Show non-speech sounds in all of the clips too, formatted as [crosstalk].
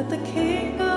that the king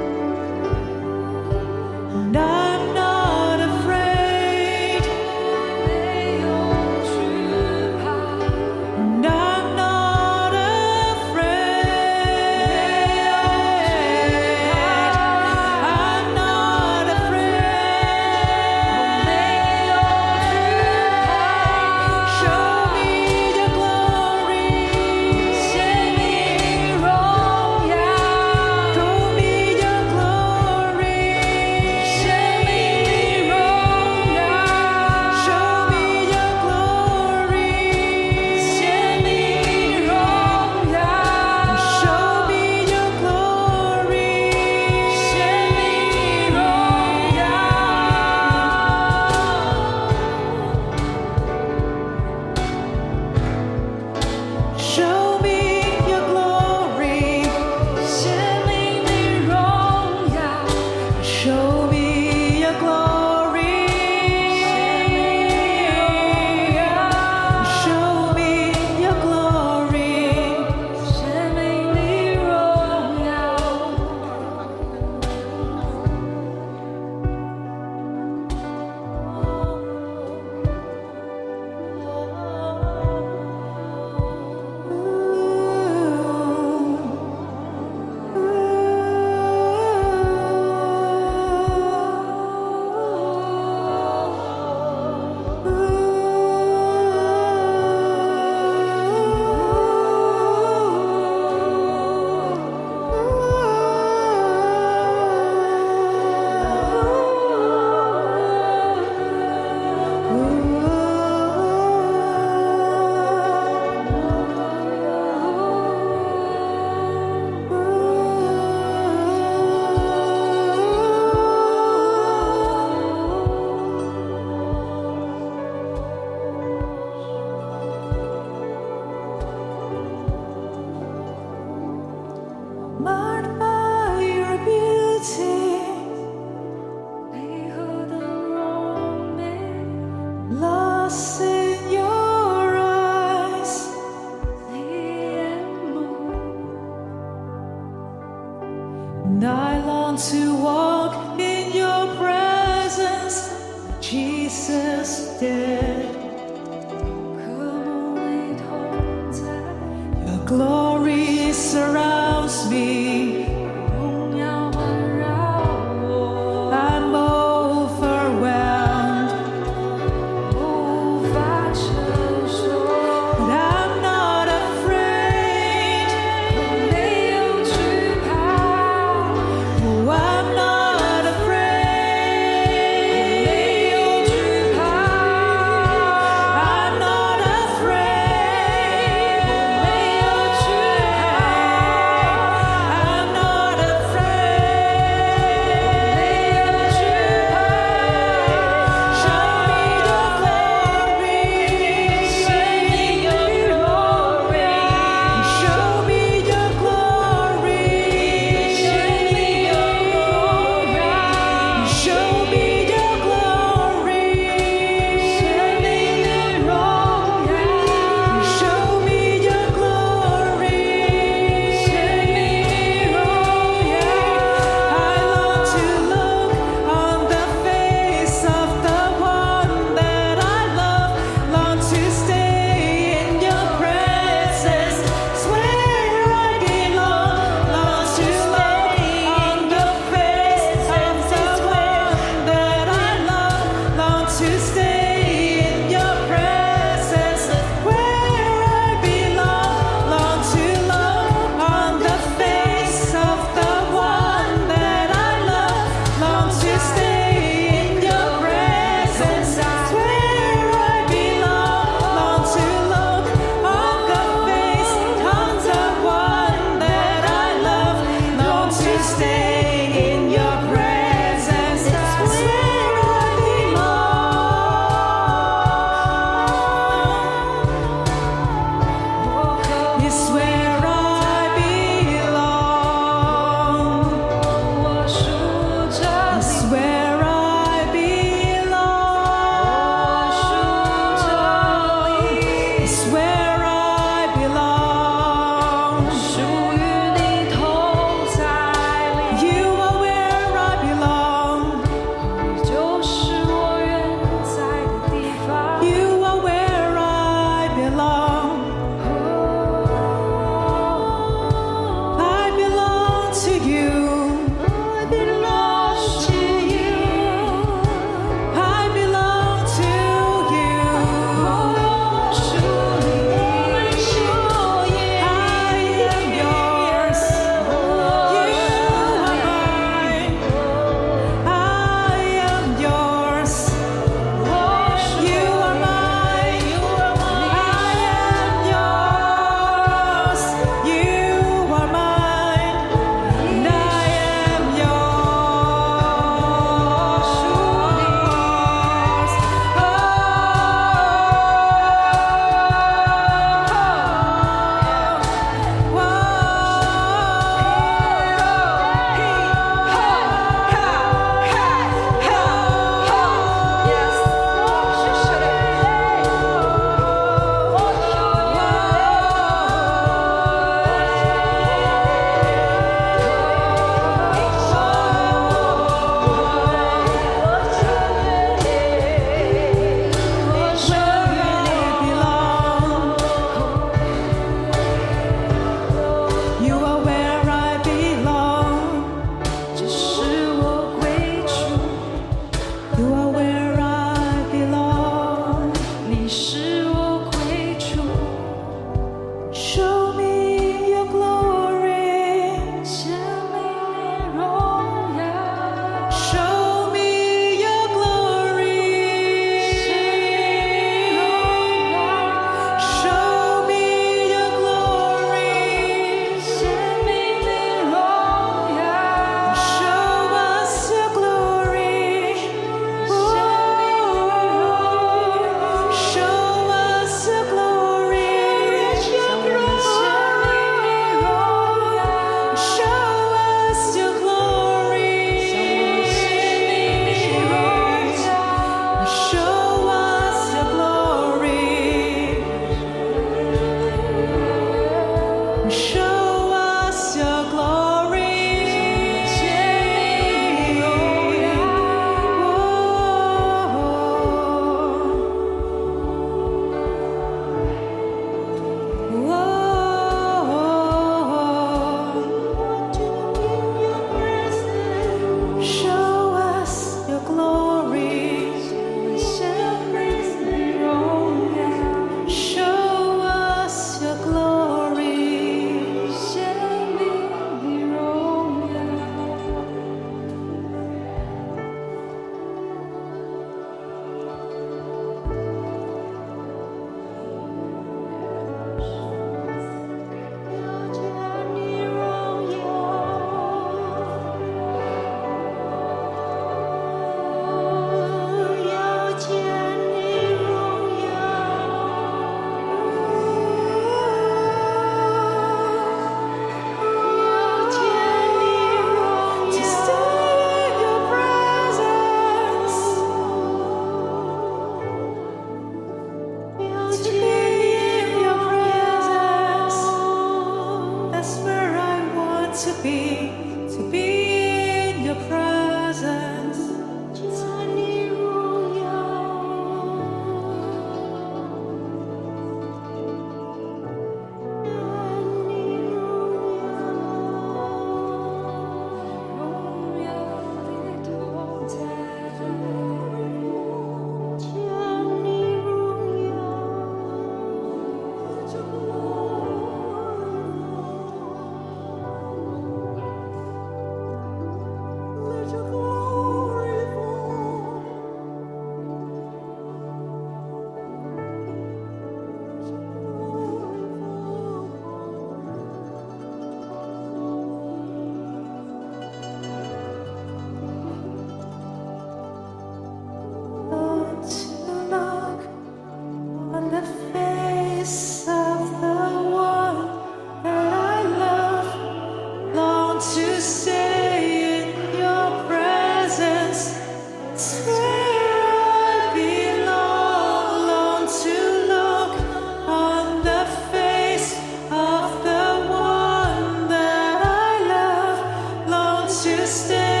to stay.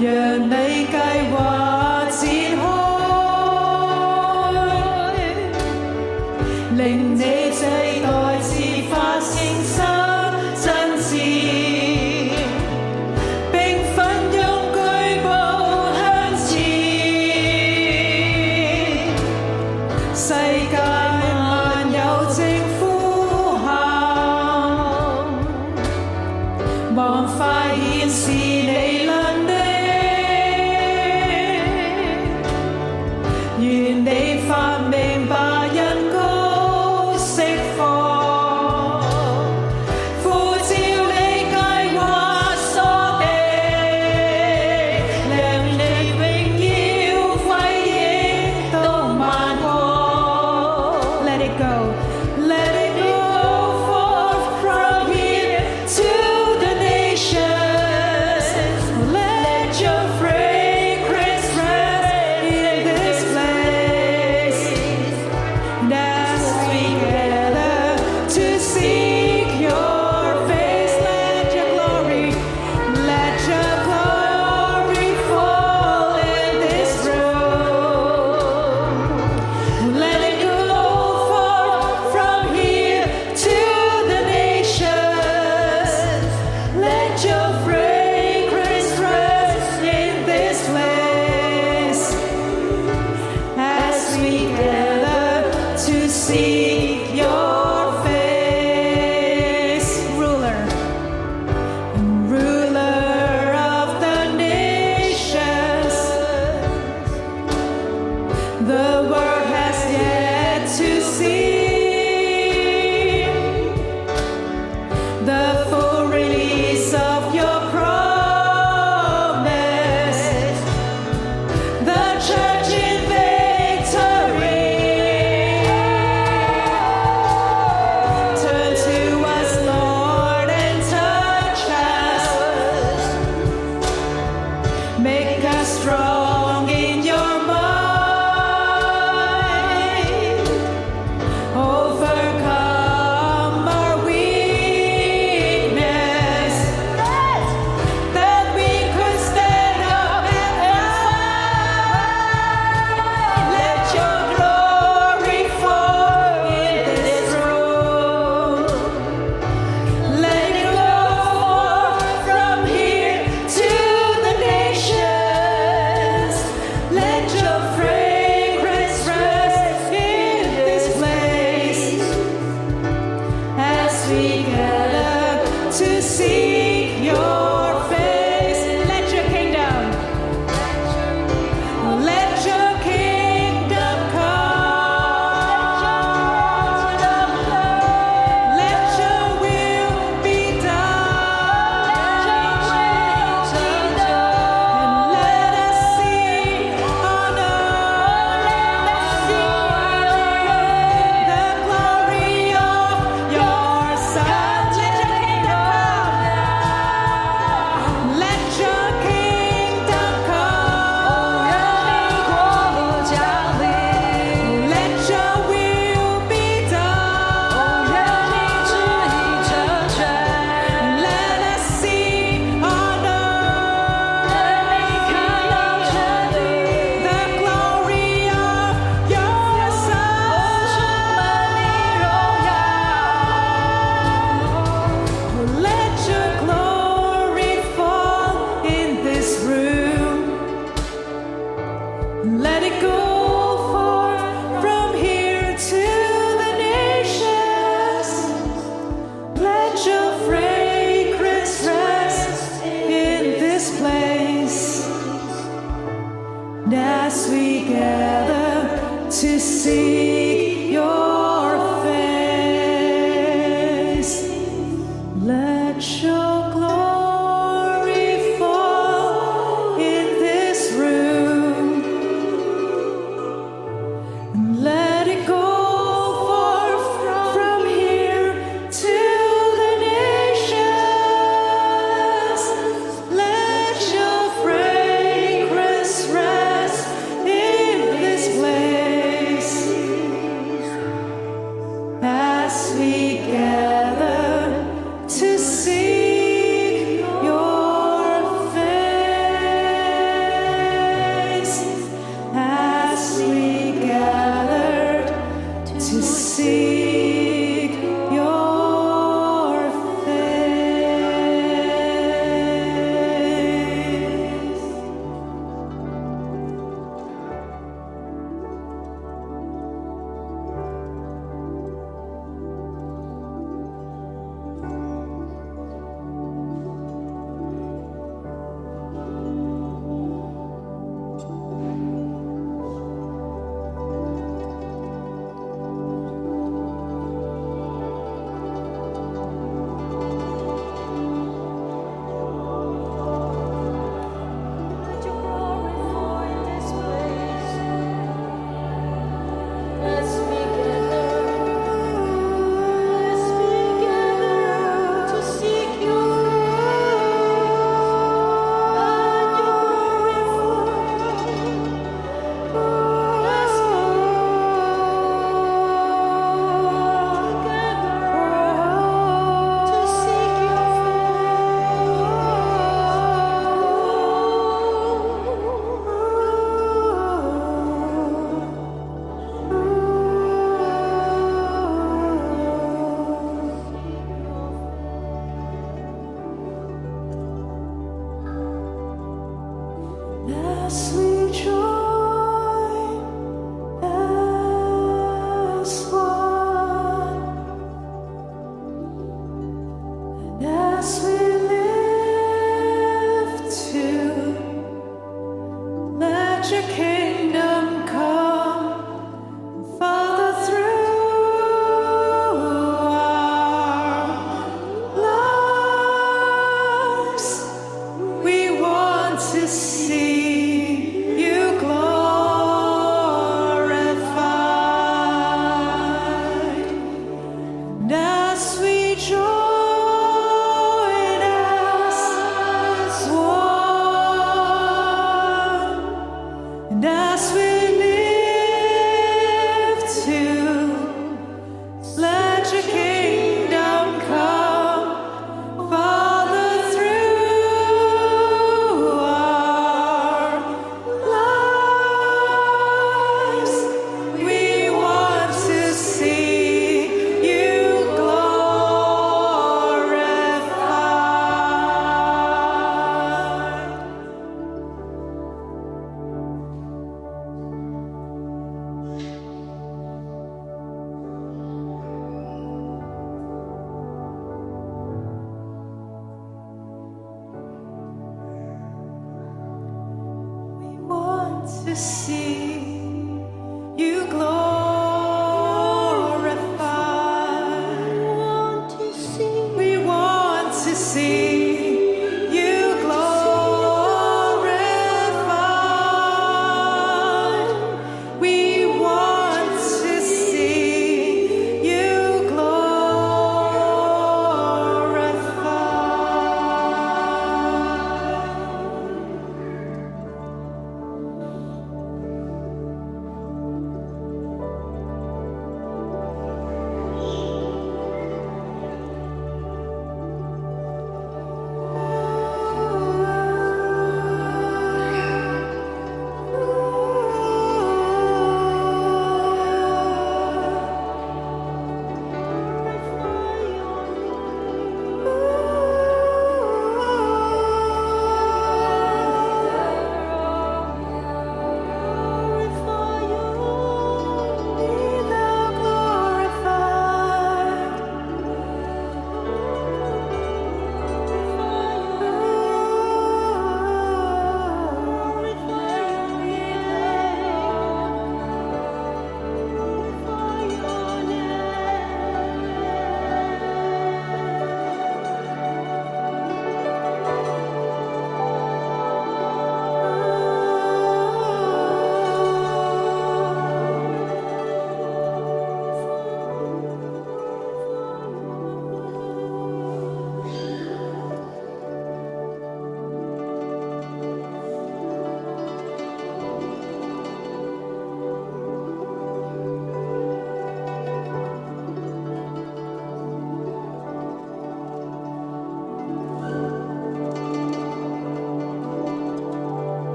让你计划只。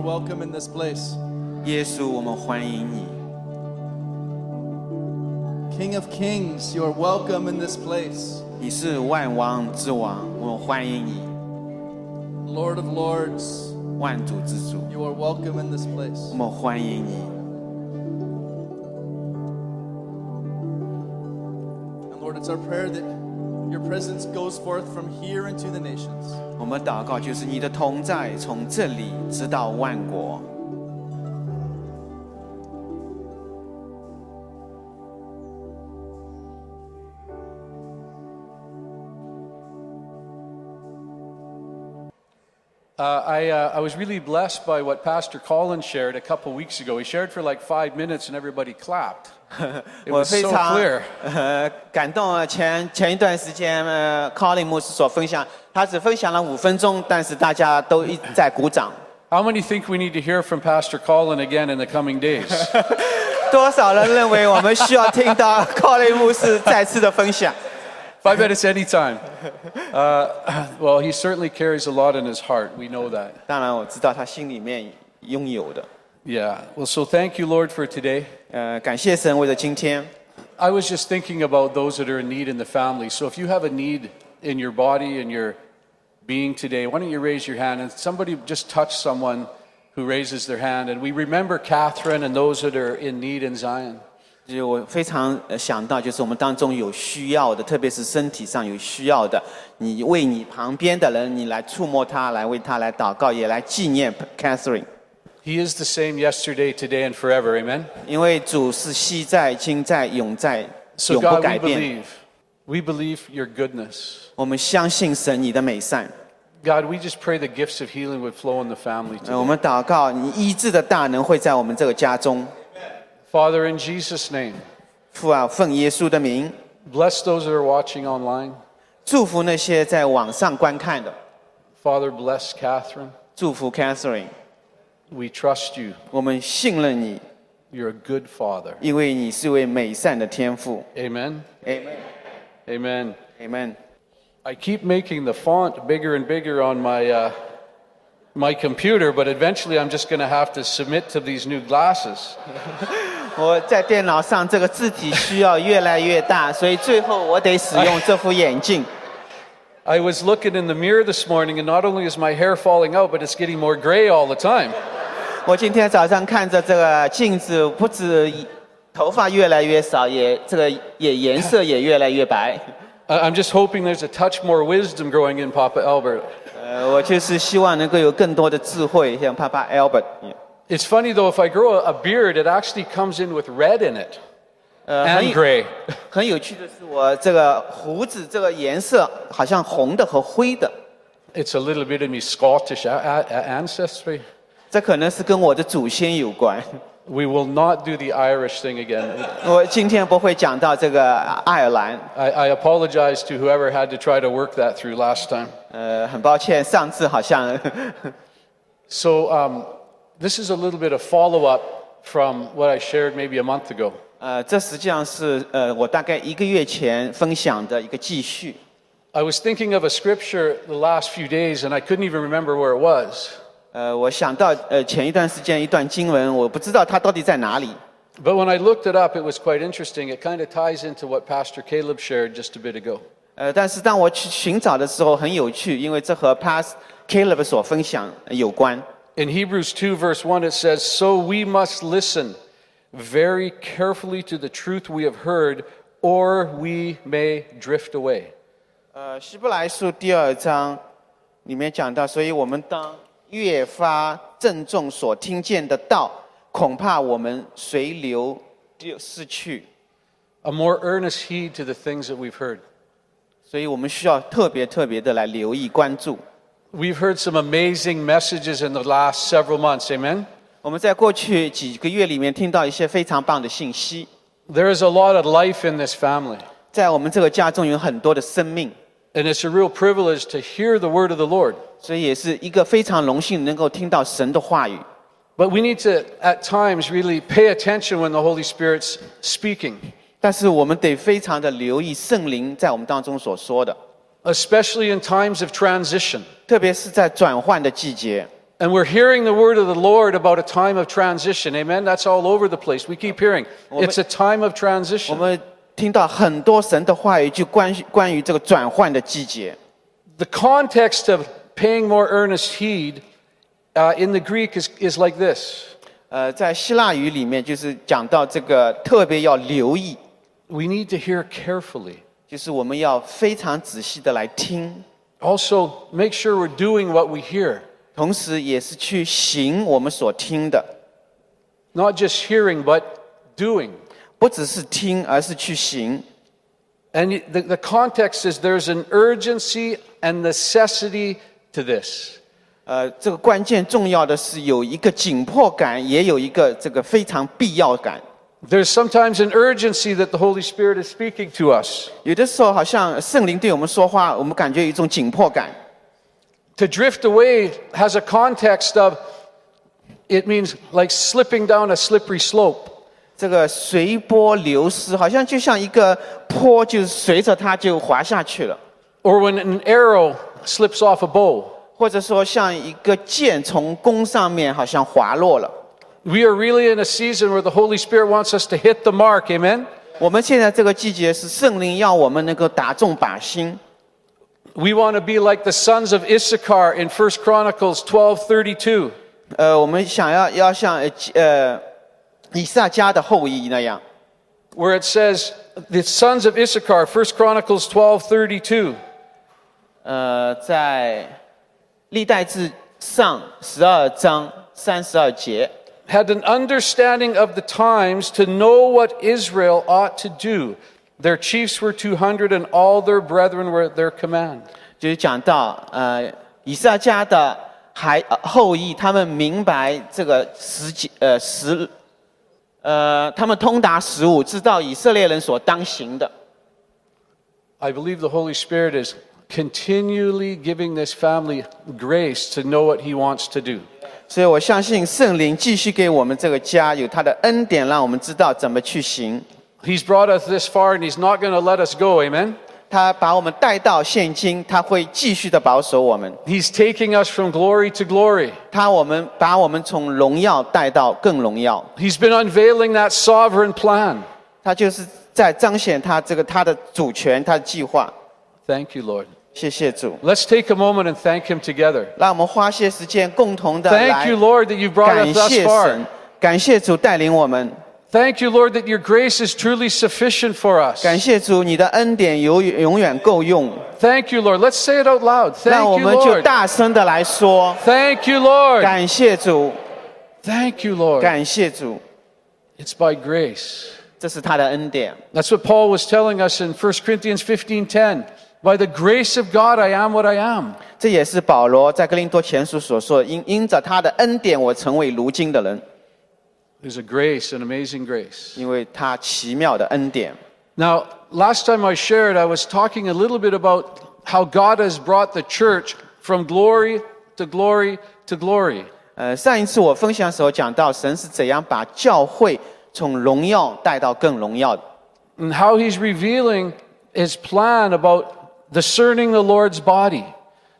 are welcome in this place. 耶稣，我们欢迎你。 King of kings, you are welcome in this place. 你是万王之王，我们欢迎你。 Lord of lords, 万主之主， you are welcome in this place. 我们欢迎你。 And Lord, it's our prayer that your presence goes forth from here into the nations. 我们祷告，就是你的同在从这里直到万国。 Uh, I, uh, I was really blessed by what Pastor Colin shared a couple weeks ago. He shared for like five minutes and everybody clapped. It [laughs] 我 was 非 so 常 clear. 呃感动啊！前前一段时间，呃，Colin [laughs] 牧师所分享，他只分享了五分钟，但是大家都一直在鼓掌。 How many [laughs] think we need to hear from Pastor Colin again in the coming days? 多少人认为我们需要听到 Colin 牧师再次的分享？ Five minutes anytime. Uh, [coughs] well, he certainly carries a lot in his heart. We know that. 当然，我知道他心里面拥有的。 Yeah. Well, so thank you, Lord, for today. 呃，感谢神为了今天。 I was just thinking about those that are in need in the family. So if you have a need in your body and your being today, why don't you raise your hand and somebody just touch someone who raises their hand and we remember Catherine and those that are in need in Zion. 就是我非常呃想到，就是我们当中有需要的，特别是身体上有需要的，你为你旁边的人，你来触摸他，来为他来祷告，也来纪念 Catherine， He is the same yesterday, today, and forever. Amen. 因为主是昔在、今在、永在， So 永不 God, we 改变。 believe. We believe your goodness. 我们相信神你的美善， God, we just pray the gifts of healing would flow in the family 呃，我 today. 们祷告，你医治的大能会在我们这个家中。 Father, in Jesus' name, 父啊，奉耶稣的名， bless those that are watching online. 祝福那些在网上观看的， Father, bless Catherine. 祝福 Catherine， We trust you. 我们信任你， You're a good father. 因为你是位美善的天父。 Amen. Amen。 Amen. Amen。 I keep making the font bigger and bigger on my uh, my computer, but eventually I'm just going to have to submit to these new glasses. [laughs] 我在电脑上这个字体需要越来越大，所以最后我得使用这副眼镜。 I was looking in the mirror this morning, and not only is my hair falling out, but it's getting more gray all the time. 我今天早上看着这个镜子，不止头发越来越少，也这个也颜色也越来越白。I'm just hoping there's a touch more wisdom growing in Papa Albert. 呃，我就是希望能够有更多的智慧，像 Papa Albert。It's funny though, if I grow a, beard, it actually comes in with red in it and 有 gray. 很有趣的是，我这个胡子这个颜色好像红的和灰的，It's a little bit of me Scottish ancestry. 这可能是跟我的祖先有关。 We will not do the Irish thing again. 我今天不会讲到这个爱尔兰， I, I apologize to whoever had to try to work that through last time. 呃，很抱歉，上次好像 So, [laughs] um, this is a little bit of follow up from what I shared maybe a month ago. 呃，这实际上是呃我大概一个月前分享的一个继续。 I was thinking of a scripture the last few days, and I couldn't even remember where it was. 呃，我想到呃前一段时间一段经文，我不知道它到底在哪里。 But when I looked it up, it was quite interesting. It kind of ties into what Pastor Caleb shared just a bit ago. 呃，但是当我去寻找的时候很有趣，因为这和 Pas Caleb 所分享呃有关。 In Hebrews 2, verse 1, it says, So we must listen very carefully to the truth we have heard, or we may drift away. 呃，希伯来书第二章里面讲到，所以我们当 越发郑重所听见的道，恐怕我们随流丢失去。A more earnest heed to the things that we've heard. 所以我们需要特别特别的来留意关注。We've heard some amazing messages in the last several months, amen? 我们在过去几个月里面听到一些非常棒的信息，There is a lot of life in this family, 在我们这个家中有很多的生命，and it's a real privilege to hear the word of the Lord. 所以也是一个非常荣幸能够听到神的话语。 But we need to, at times, really pay attention when the Holy Spirit's speaking, 但是我们得非常的留意圣灵在我们当中所说的， especially in times of transition. 特别是在转换的季节。 And we're hearing the word of the Lord about a time of transition. Amen. That's all over the place. We keep hearing it's a time of 我 transition. 们 听到很多神的话语，就关关于这个转换的季节。 The context of paying more earnest heed uh, in the Greek is, is like this 呃，在希腊语里面，就是讲到这个特别要留意， we need to hear carefully. 就是我们要非常仔细的来听， Also, make sure we're doing what we hear, 同时也是去行我们所听的， not just hearing, but doing. 不只是听，而是去行。 And y- the, the context is there's an urgency and necessity to this. 呃，这个关键重要的是有一个紧迫感，也有一个这个非常必要感。 There's sometimes an urgency that the Holy Spirit is speaking to us. 有的时候好像圣灵对我们说话，我们感觉有一种紧迫感。 To drift away has a context of it means like slipping down a slippery slope. 这个随波流失，好像就像一个坡，就是随着它就滑下去了， Or when an arrow slips off a bow. 或者说像一个箭从弓上面好像滑落了。 We are really in a season where the Holy Spirit wants us to hit the mark. Amen? 我们现在这个季节是圣灵要我们能够打中靶心， We want to be like the sons of Issachar in 1 Chronicles 12:32. 呃，我们想要要像呃呃 以撒家的后裔那样， where it says the sons of Issachar, 1 Chronicles 12:32. 呃，在历代志上十二章三十二节， had an understanding of the times to know what Israel ought to do. Their chiefs were 200 and all their brethren were at their command. 就是讲到呃以撒家的孩呃后裔，他们明白这个十几呃十 呃，他们通达十五，知道以色列人所当行的。I believe the Holy Spirit is continually giving this family grace to know what he wants to do. 所以我相信圣灵继续给我们这个家有他的恩典，让我们知道怎么去行。He's brought us this far and he's not going to let us go. Amen. 他把我们带到现今，他会继续的保守我们。 He's taking us from glory to glory. 他我们把我们从荣耀带到更荣耀。 He's been unveiling that sovereign plan. 他就是在彰显他这个他的主权，他的计划。 Thank you, Lord. 谢谢主， Let's take a moment and thank him together. 让我们花些时间共同的 Thank 来 you, Lord, that you've brought 感 us thus 谢 far. 神，感谢主带领我们， Thank you, Lord, that your grace is truly sufficient for us. 感谢主你的恩典永远永远够用。 Thank you, Lord. Let's say it out loud. 让 Thank 我 you, 们就 Lord. 大声的来说， Thank you, Lord. 感谢主， Thank you, Lord. 感谢主， It's by grace. 这是他的恩典。 That's what Paul was telling us in 1 Corinthians 15:10. By the grace of God, I am what I am. 这也是保罗在哥林多前书所说的，因因着他的恩典，我成为如今的人， There's a grace, an amazing grace. 因为他奇妙的恩典。 Now, last time I shared, I was talking a little bit about how God has brought the church from glory to glory to glory. 呃，上一次我分享的时候讲到，神是怎样把教会从荣耀带到更荣耀的， and how he's revealing his plan about discerning the Lord's body.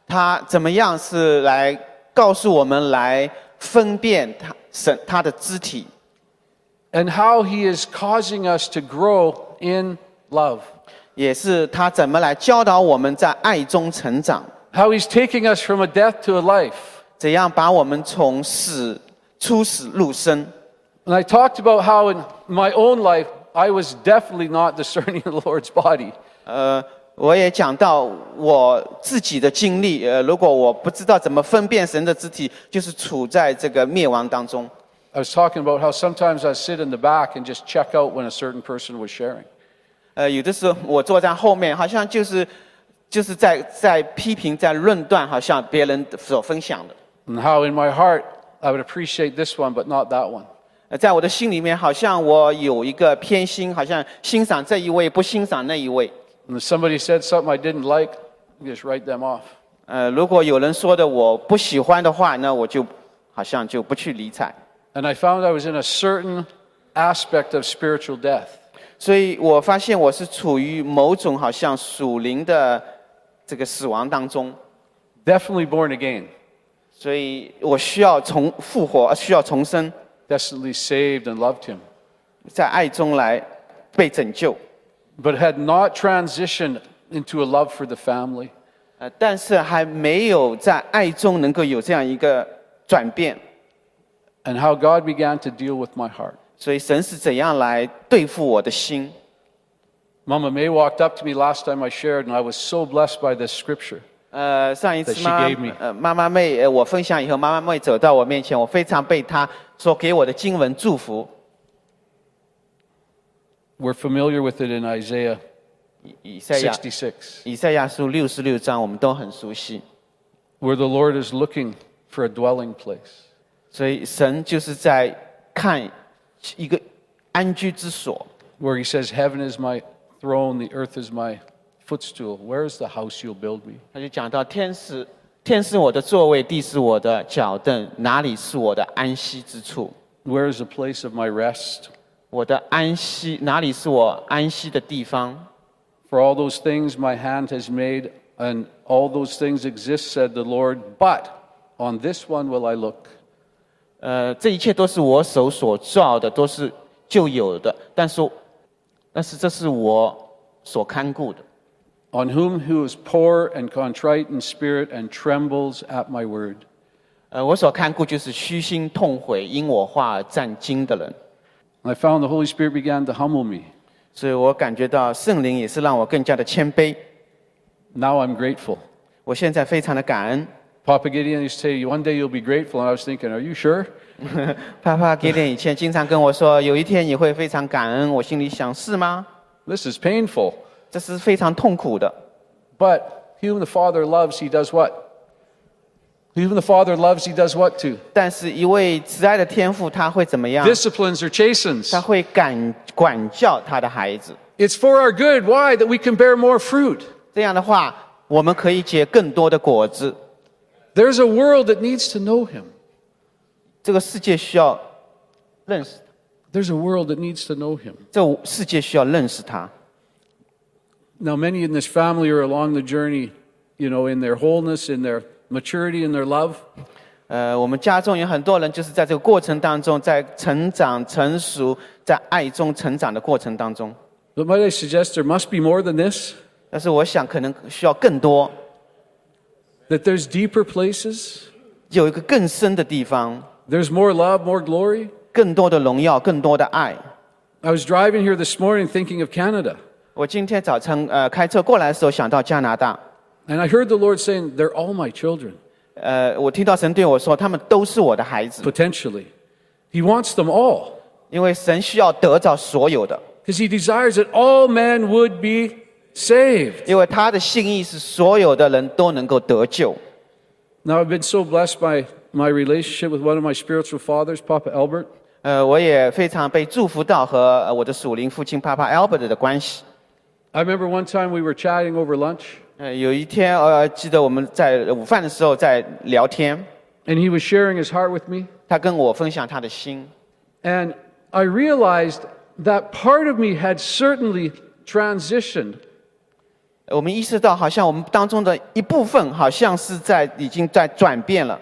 他怎么样是来告诉我们来 分辨他神他的肢体， and how he is causing us to grow in love. 也是他怎么来教导我们在爱中成长， How he's taking us from a death to a life. 怎样把我们从死出死入生。 And I talked about how in my own life, I was definitely not discerning [laughs] the Lord's body. 呃， 我也讲到我自己的经历，呃，如果我不知道怎么分辨神的肢体，就是处在这个灭亡当中。I was talking about how sometimes I sit in the back and just check out when a certain person was sharing. 呃，有的时候我坐在后面，好像就是就是在在批评、在论断，好像别人所分享的。And how in my heart, I would appreciate this one, but not that one. 呃，在我的心里面，好像我有一个偏心，好像欣赏这一位，不欣赏那一位。And if somebody said something I didn't like, I just write them off. 呃，如果有人说的我不喜欢的话，那我就好像就不去理睬。 And I found I was in a certain aspect of spiritual death. 所以我发现我是处于某种好像属灵的这个死亡当中。 Definitely born again. 所以我需要重复活，需要重生， desperately saved and loved him, 在爱中来被拯救。 but had not transitioned into a love for the family. 呃，但是还没有在爱中能够有这样一个转变， And how God began to deal with my heart. 所以神是怎样来对付我的心？ Mama May walked up to me last time I shared, and I was so blessed by this scripture. 呃，上一次 That she 妈 gave me. 呃妈妈妹，呃，我分享以后，妈妈妹走到我面前，我非常被她所给我的经文祝福。 We're familiar with it in Isaiah 以以赛亚66, 以赛亚书六十六章，我们都很熟悉。 where the Lord is looking for a dwelling place. 所以神就是在看一个安居之所。 where he says, Heaven is my throne, the earth is my footstool. Where is the house you'll build me? 他就讲到天是天是我的座位，地是我的脚凳，哪里是我的安息之处？ Where is the place of my rest? 我的安息哪里是我安息的地方？ For all those things my hand has made, and all those things exist, said the Lord, but on this one will I look. 呃，这一切都是我手所造的，都是就有的，但是但是这是我所看顾的。 On whom who is poor and contrite in spirit and trembles at my word. 呃，我所看顾就是虚心痛悔，因我话而战惊的人。 And I found the Holy Spirit began to humble me. 所以我感觉到圣灵也是让我更加的谦卑。 Now I'm grateful. 我现在非常的感恩。 Papa Gideon used to say, One day you'll be grateful. And I was thinking, Are you sure? [laughs] 帕帕给点以前经常跟我说，有一天你会非常感恩。我心里想，是吗？ This is painful. 这是非常痛苦的。 But he whom the Father loves, he does what? He whom the Father loves, he does what to? 但是一位慈爱的天父，他会怎么样？ Disciplines or chastens. 他会管管教他的孩子。 It's for our good. Why? That we can bear more fruit. 这样的话，我们可以结更多的果子。 There's a world that needs to know him. 这个世界需要认识， There's a world that needs to know him. 这个世界需要认识他。 Now, many in this family are along the journey, you know, in their wholeness, in their maturity, in their love. 呃，我们家中有很多人就是在这个过程当中，在成长、成熟，在爱中成长的过程当中。 But might I suggest there must be more than this? 但是我想，可能需要更多， That there's deeper places, 有一个更深的地方， there's more love, more glory. 更多的荣耀，更多的爱。 I was driving here this morning thinking of Canada, 我今天早晨呃开车过来的时候，想到加拿大， and I heard the Lord saying, They're all my children, 呃，我听到神对我说，他们都是我的孩子， potentially. He wants them all, 因为神需要得着所有的， because He desires that all men would be saved. 因为他的心意是所有的人都能够得救。 Now, I've been so blessed by my relationship with one of my spiritual fathers, Papa Albert. 呃，我也非常被祝福到和呃我的属灵父亲 Papa Albert 的关系。 I remember one time we were chatting over lunch, 呃，有一天呃，记得我们在午饭的时候在聊天， and he was sharing his heart with me. 他跟我分享他的心， And I realized that part of me had certainly transitioned 我们意识到好像我们当中的一部分好像是在已经在转变了。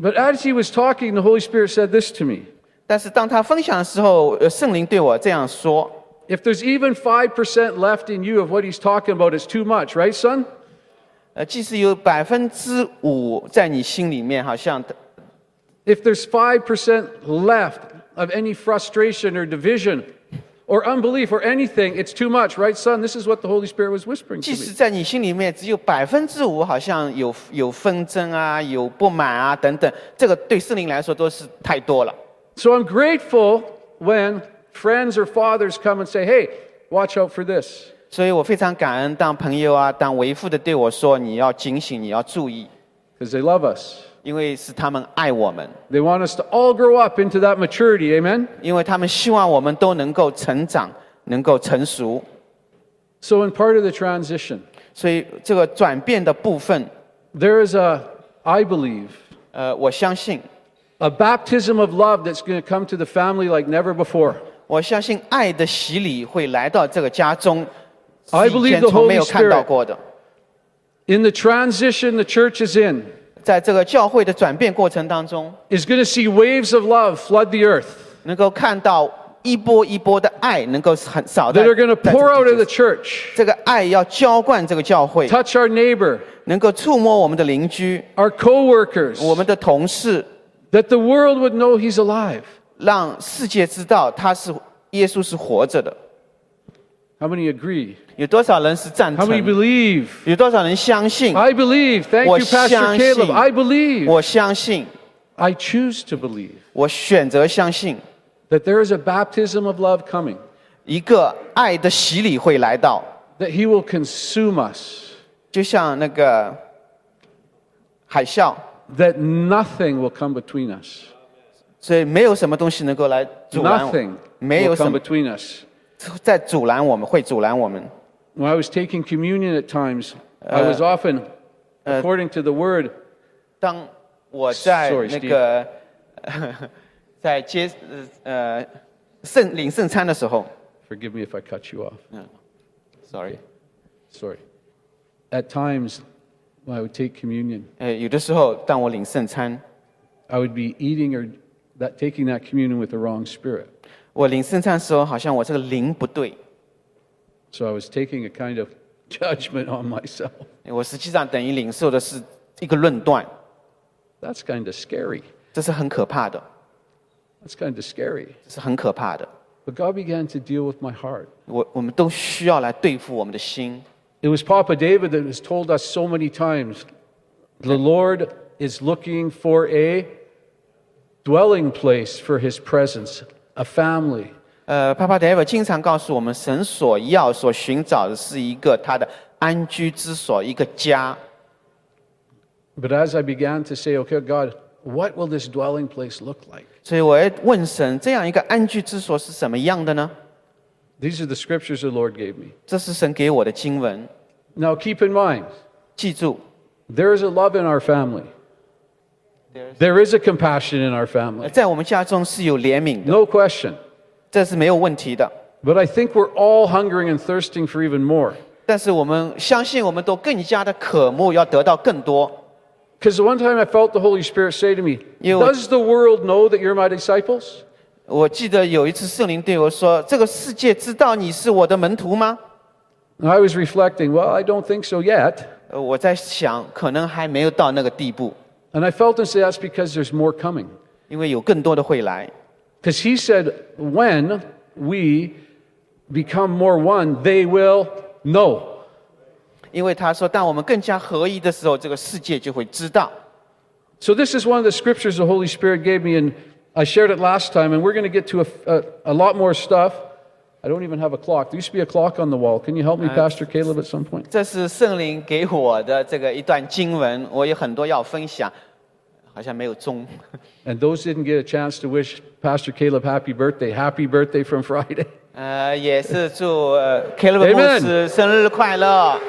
But as he was talking, the Holy Spirit said this to me 但是当他分享的时候，呃圣灵对我这样说： If there's even 5% left in you of what he's talking about, it's too much, right, son? 呃，即使有百分之五在你心里面，好像 If there's 5% left of any frustration or division or unbelief or anything, it's too much, right, son? This is what the Holy Spirit was whispering to 即使 me. 在你心里面只有百分之五，好像有有纷争啊，有不满啊等等，这个对圣灵来说都是太多了。 So I'm grateful when friends or fathers come and say, hey, watch out for this. 所以我非常感恩，当朋友啊，当为父的对我说：“你要警醒，你要注意， Because they love us. 因为是他们爱我们， They want us to all grow up into that maturity, amen? 因为他们希望我们都能够成长，能够成熟。 So, in part of the transition, 所以这个转变的部分， there is a, I believe, 呃，我相信， a baptism of love that's going to come to the family like never before. 我相信爱的洗礼会来到这个家中， I 是以 believe 前 the 从没 Holy 有看到 Spirit 过的。 In the transition the church is in, 在这个教会的转变过程当中， is going to see waves of love flood the earth 能够看到一波一波的爱能够很少在 that are going to 在这个 pour out 地 of the 球上 church, 这个爱要浇灌这个教会， touch our neighbor, 能够触摸我们的邻居、 our co-workers, 我们的同事， that the world would know he's alive. 让世界知道他是耶稣是活着的。 How many agree? 有多少人是赞 How many 成？ believe? 有多少人相信？ I believe. Thank you, 我 Pastor 相 Caleb. 信。 I believe. 我相信， I choose to believe 我选择相信， that there is a baptism of love coming, 一个爱的洗礼会来到， that he will consume us, 就像那个海啸， that nothing will come between us. 所以没有什么东西能够来阻拦我 Nothing 没 will 有什 come 么 between us. 在阻拦我们，会阻拦我们。 When I was taking communion at times, I was often, according to the word, 当我在 Sorry, 那个在接呃呃圣领圣餐的时候 [laughs] forgive me if I cut you off. ，sorry， Sorry. At times, when I would take communion, 呃，有的时候当我领圣餐， I would be eating or that, taking that communion with the wrong spirit. 我领圣餐的时候，好像我这个灵不对， So I was taking a kind of [laughs] judgment on myself. 我实际上等于领受的是一个论断， That's kind of scary. 这是很可怕的， That's kind of scary. 这是很可怕的。 But God began to deal with my heart. 我我们都需要来对付我们的心。 It was Papa David that has told us so many times the Lord is looking for a dwelling place for his presence, a family. 呃，帕帕 David 经常告诉我们，神所要、所寻找的是一个他的安居之所，一个家。 But as I began to say, okay, God, what will this dwelling place look like? 所以我要问神，这样一个安居之所是什么样的呢？ These are the scriptures the Lord gave me. 这是神给我的经文， Now keep in mind, 记住， there is a love in our family. There is a compassion in our 呃 family. 在我们家中是有怜悯的， No question. 这是没有问题的。 But I think we're all hungering and thirsting for even more. 但是我们相信，我们都更加的渴慕，要得到更多。 Because one time I felt the Holy Spirit say to me, You- Does the world know that you're my disciples? 我记得有一次圣灵对我说：“这个世界知道你是我的门徒吗 And I was reflecting, Well, I don't think so yet.？” 呃我在想，可能还没有到那个地步， And I felt him say that's because there's more coming. 因为有更多的会来。 Because he said, When we become more one, they will know. 因为他说，当我们更加合一的时候，这个世界就会知道。 So this is one of the scriptures the Holy Spirit gave me, and I shared it last time, and we're going to get to a, a, a lot more stuff. I don't even have a clock. There used to be a clock on the wall. Can you help me, Pastor Caleb, at some point? 这是圣灵给我的这个一段经文，我有很多要分享， 好[laughs] 像没有钟。 And those didn't get a chance to wish Pastor Caleb happy birthday. Happy birthday from Friday. [laughs] 呃，也是祝呃 Caleb Amen 牧师生日快乐。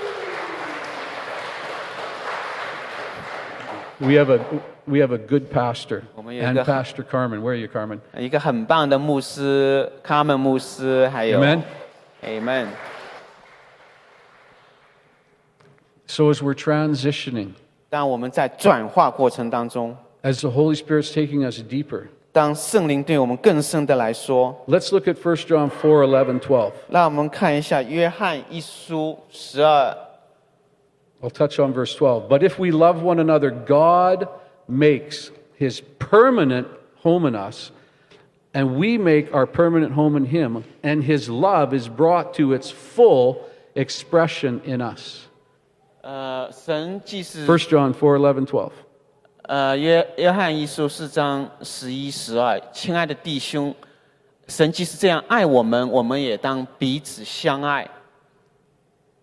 We have a we have a good pastor 我们有一 and 个- Pastor Carmen. Where are you, Carmen? 一个很棒的牧师，卡门牧师，还有 Amen. Amen。 So as we're transitioning, 当我们在转化过程当中， as the Holy Spirit's taking us deeper, 当圣灵对我们更深的来说， let's look at 1 John 4, 11, 12. 让我们看一下约翰一书十二 I'll touch on verse 12. But if we love one another, God makes his permanent home in us, and we make our permanent home in him, and his love is brought to its full expression in us. 呃，神既是 First John 4, 11, 12. 呃约约翰一书四章十一十二，亲爱的弟兄，神既是这样爱我们，我们也当彼此相爱。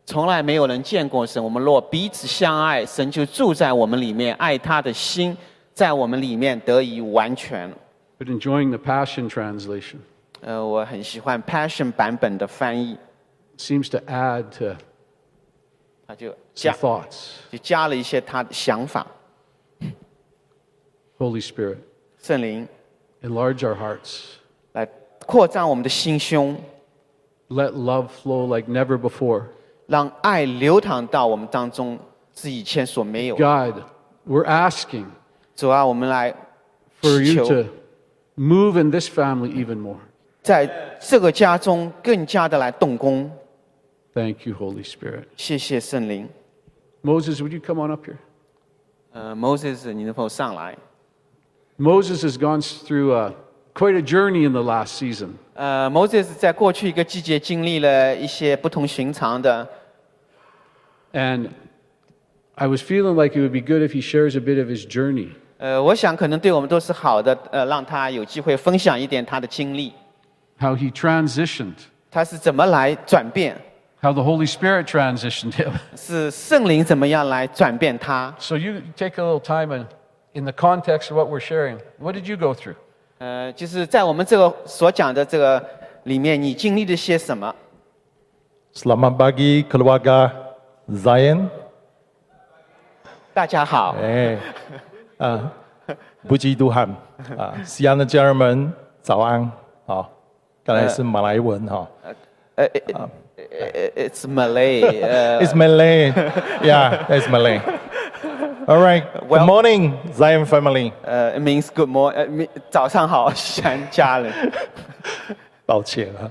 从来没有人见过神，我们若彼此相爱，神就住在我们里面，爱他的心在我们里面得以完全。But enjoying the Passion Translation 呃，我很喜欢 Passion 版本的翻译，seems to add to 他就 some 加 thoughts. 就加了一些他的想法。 Holy Spirit, 圣灵 enlarge our hearts. 来扩张我们的心胸， Let love flow like never before. 让爱流淌到我们当中，是以前所没有的。 God, we're asking 主啊，我们来 for you 求 to move in this family even more. 在这个家中更加的来动工。 Thank you, Holy Spirit. 谢谢圣灵。 Moses, would you come on up here? 呃，Moses，你能否上来？ Moses has gone through uh, quite a journey in the last season. 呃，Moses 在过去一个季节经历了一些不同寻常的， And I was feeling like it would be good if he shares a bit of his journey. 呃，我想可能对我们都是好的，呃，让他有机会分享一点他的经历， how he transitioned, 他是怎么来转变， how the Holy Spirit transitioned him. 是圣灵怎么样来转变他。So you take a little time and in the context of what we're sharing, what did you go through? 呃，就是在我们这个所讲的这个里面，你经历了些什么？Selamat pagi keluarga Zion. 大家好，Eh, ah, puji Tuhan. Ah, siang 的家人们早安。啊，刚才是马来文哈。呃 ，it's Malay，呃 It's Malay. yeah, it's Malay. All right. Well- Good morning, Zion family. 呃，it means good morning，呃，mean- 早上好，西安家人。抱歉啊。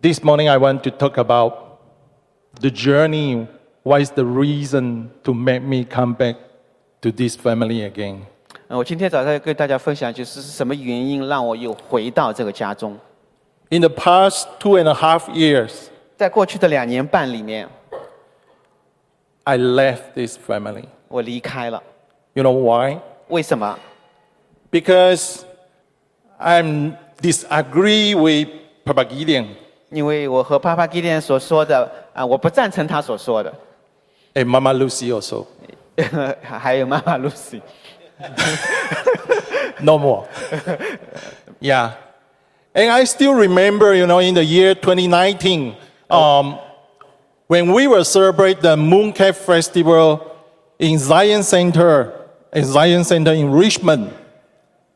This [laughs] morning I want to talk about the journey. What is the reason to make me come back to this family again? 呃我今天早上跟大家分享，就是是什么原因让我又回到这个家中？ In the past two and a half years, 在过去的两年半里面， I left this family. 我离开了。 You know why? 为什么？ Because I'm disagree with Papa Gideon 因为我和帕帕基甸所说的啊、我不赞成他所说的， and Mama Lucy also. [laughs] 还有妈妈露西。 No [laughs] more. [laughs] yeah. And I still remember, you know, in the year 2019, um, when we will celebrate the Mooncake Festival in Zion Center, in Zion Center in Richmond.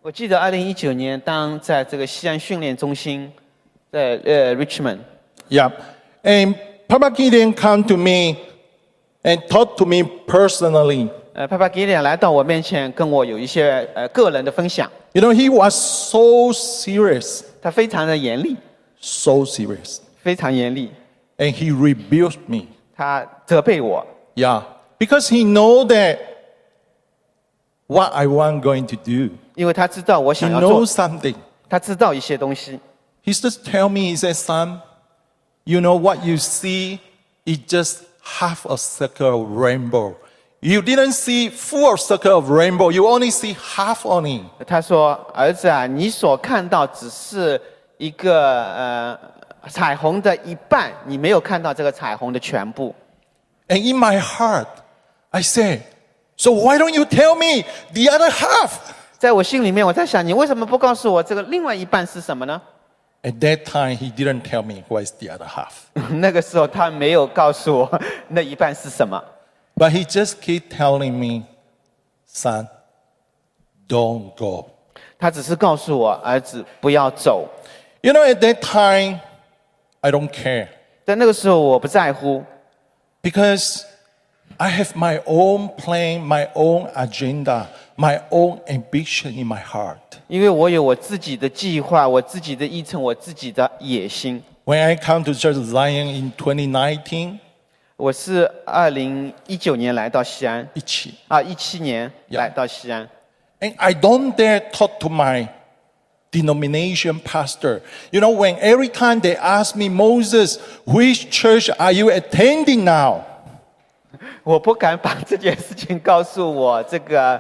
我记得二零一九年，当在这个西安训练中心，在呃 Richmond， Yeah. And Papa Gideon come to me and talk to me personally. 呃，帕帕基甸来到我面前，跟我有一些呃个人的分享。 You know, he was so serious, 他非常的严厉， so serious. 非常严厉， And he rebuked me. 他责备我， Yeah. Because he know that what I want going to do. 因为他知道我 He 想要做 knows，something. 他知道一些东西。 He just tell me, he said, son, you know what you see is just half a circle of rainbow. You didn't see full circle of rainbow. You only see half only. 他说：“儿子啊，你所看到只是一个呃彩虹的一半，你没有看到这个彩虹的全部。 And in my heart, I said, so why don't you tell me the other half? ”在我心里面，我在想，你为什么不告诉我这个另外一半是什么呢？ At that time, he didn't tell me what is the other half. [laughs] 那个时候他没有告诉我那一半是什么， But he just keep telling me, son, don't go. 他只是告诉我儿子不要走。 You know, at that time, I don't care 在那个时候我不在乎， because I have my own plan, my own agenda, my own ambition in my heart. 因为我有我自己的计划，我自己的议程，我自己的野心。 When I come to Church Zion in 2019, 我是二零一九年来到西安，Ichi, 啊，一七年来到西安。and I don't dare talk to my denomination pastor. You know, when every time they ask me, Moses, which church are you attending now? 我不敢把这件事情告诉我这个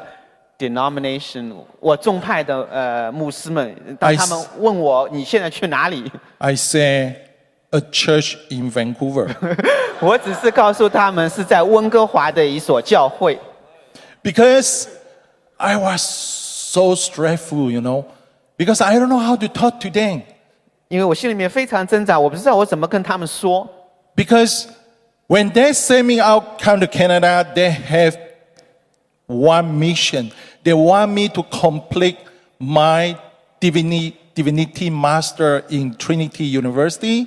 denomination，我众派的呃牧师们，当他们问我你现在去哪里，I say, a church in Vancouver. [laughs] 我只是告诉他们是在温哥华的一所教会， because I was so stressful, you know, because I don't know how to talk to them. 因为我心里面非常挣扎，我不知道我怎么跟他们说。 Because when they send me out, come to Canada, they have one mission. They want me to complete my divinity, divinity master in Trinity University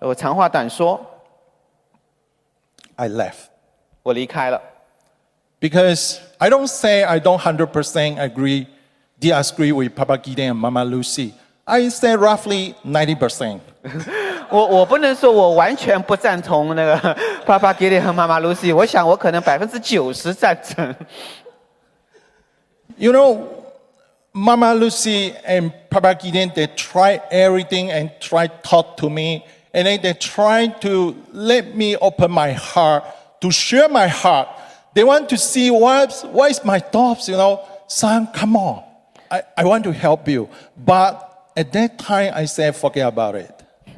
我长话短说， I left. 我离开了。 Because I don't say I don't 100% agree, disagree with Papa Gideon and Mama Lucy. I say roughly 90%. [laughs] 我我不能说我完全不赞同那个[laughs] 爸爸给 i 和妈妈 Lucy，我想我可能百分之九十赞成。 You know, Mama Lucy and Papa Gideon, they try everything and try talk to me. And then they try to let me open my heart, to share my heart. They want to see what's, what is my thoughts, you know. Son, come on. I, I want to help you. But at that time, I said, forget about it.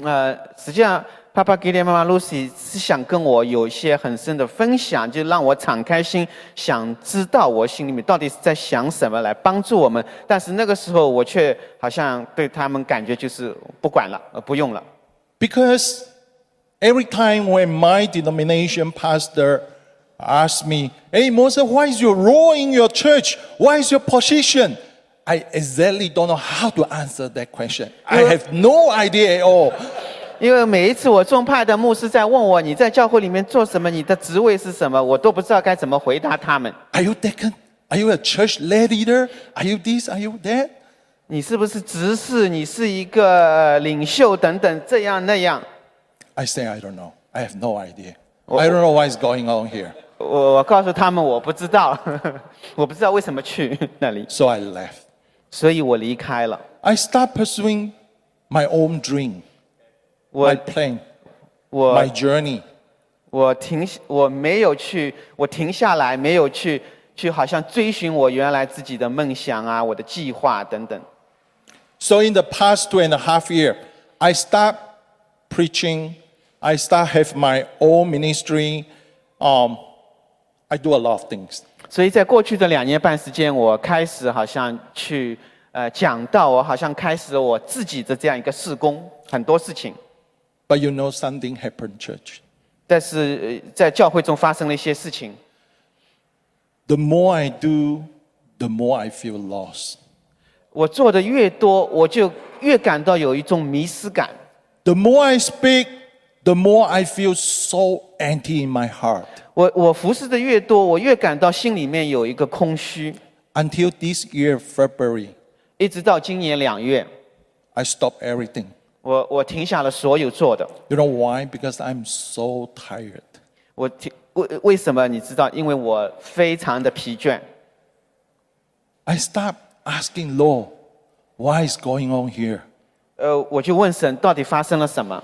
呃，实际上，爸爸给 i 妈妈 Lucy 是想跟我有一些很深的分享，就让我敞开心，想知道我心里面到底是在想什么，来帮助我们。但是那个时候，我却好像对他们感觉就是不管了，呃，不用了。Because every time when my denomination pastor asks me, Hey, Moses, what is your role in your church? What is your position? I exactly don't know how to answer that question. I have no idea at all. 因为每一次我众派的牧师在问我你在教会里面做什么，你的职位是什么，我都不知道该怎么回答他们。 Are you deacon? Are you a church led leader? Are you this? Are you that? 你是不是执事？你是一个呃领袖等等，这样那样。I say, I don't know. I have no idea. I don't know what is going on here. 我我告诉他们我不知道，我不知道为什么去那里，So I left. 所以我离开了。I start pursuing my own dream, 我 my plan, 我 my journey. 我停，我没有去，我停下来，没有去去好像追寻我原来自己的梦想啊，我的计划等等。So in the past two and a half year, I start preaching. I start have my own ministry. Um, I do a lot of things. 所以在过去的两年半时间，我开始好像去呃讲到，我好像开始了我自己的这样一个事工，很多事情。 But you know something happened, church. 但是呃在教会中发生了一些事情， The more I do, the more I feel lost. 我做的越多，我就越感到有一种迷失感。The more I speak, the more I feel so empty in my heart. 我我服侍的越多，我越感到心里面有一个空虚。Until this year, February, 一直到今年两月，I stopped everything. 我我停下了所有做的。You know why? Because I'm so tired. 我停为为什么？你知道？因为我非常的疲倦。I start asking Lord, what is going on here? 呃，我就问神，到底发生了什么？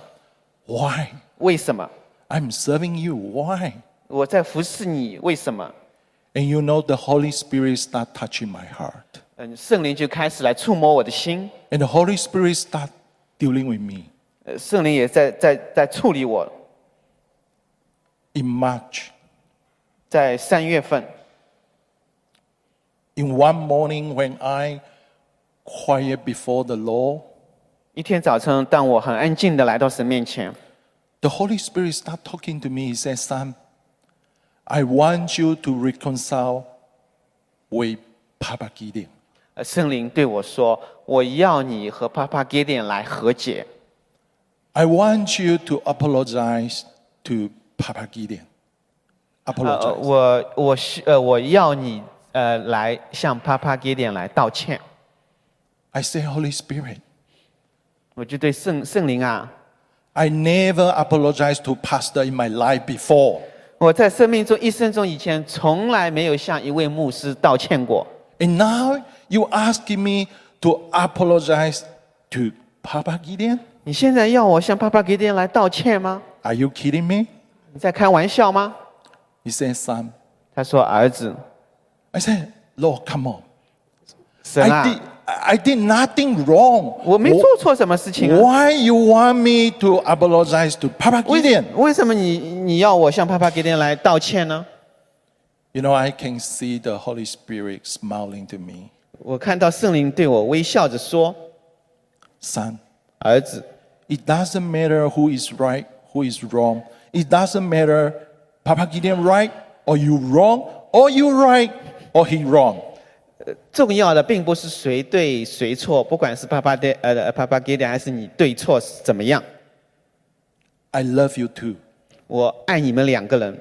Why? 为什么？ I'm serving you. Why? 我在服侍你，为什么？ And you know the Holy Spirit start touching my heart. 嗯，圣灵就开始来触摸我的心， And the Holy Spirit start dealing with me. 呃，圣灵也在在在处理我。 In March, 在三月份， in one morning when I quiet before the Lord, 一天早晨，当我很安静的来到神面前， the Holy Spirit start talking to me. He says, son, I want you to reconcile with Papa Gideon. 呃，圣灵对我说：“我要你和帕帕基甸来和解， I want you to apologize to Papa Gideon. 呃， Apologize. 我我需呃我要你 呃来向帕帕基点来道歉。I say, Holy Spirit, ”我就对圣圣灵啊，I never apologized to pastor in my life before. 我在生命中一生中以前从来没有向一位牧师道歉过。And now you asking me to apologize to Papa Gideon? 你现在要我向帕帕基甸来道歉吗？Are you kidding me? 你在开玩笑吗？He said, son. 他说：“儿子，I said, Lord, come on. 神 I 啊， did, I did nothing wrong. 我没做错什么事情啊。 Why you want me to apologize to Papa 为 Gideon? 为什么你你要我向帕帕基甸来道歉呢？ You know, I can see the Holy Spirit smiling to me. 我看到圣灵对我微笑着说 Son,：“ 儿子， it doesn't matter who is right, who is wrong. It doesn't matter Papa Gideon right or you wrong, or you right or he wrong. 重要的并不是谁对谁错，不管是爸爸的呃爸爸给的还是你对错是怎么样， I love you too. 我爱你们两个人。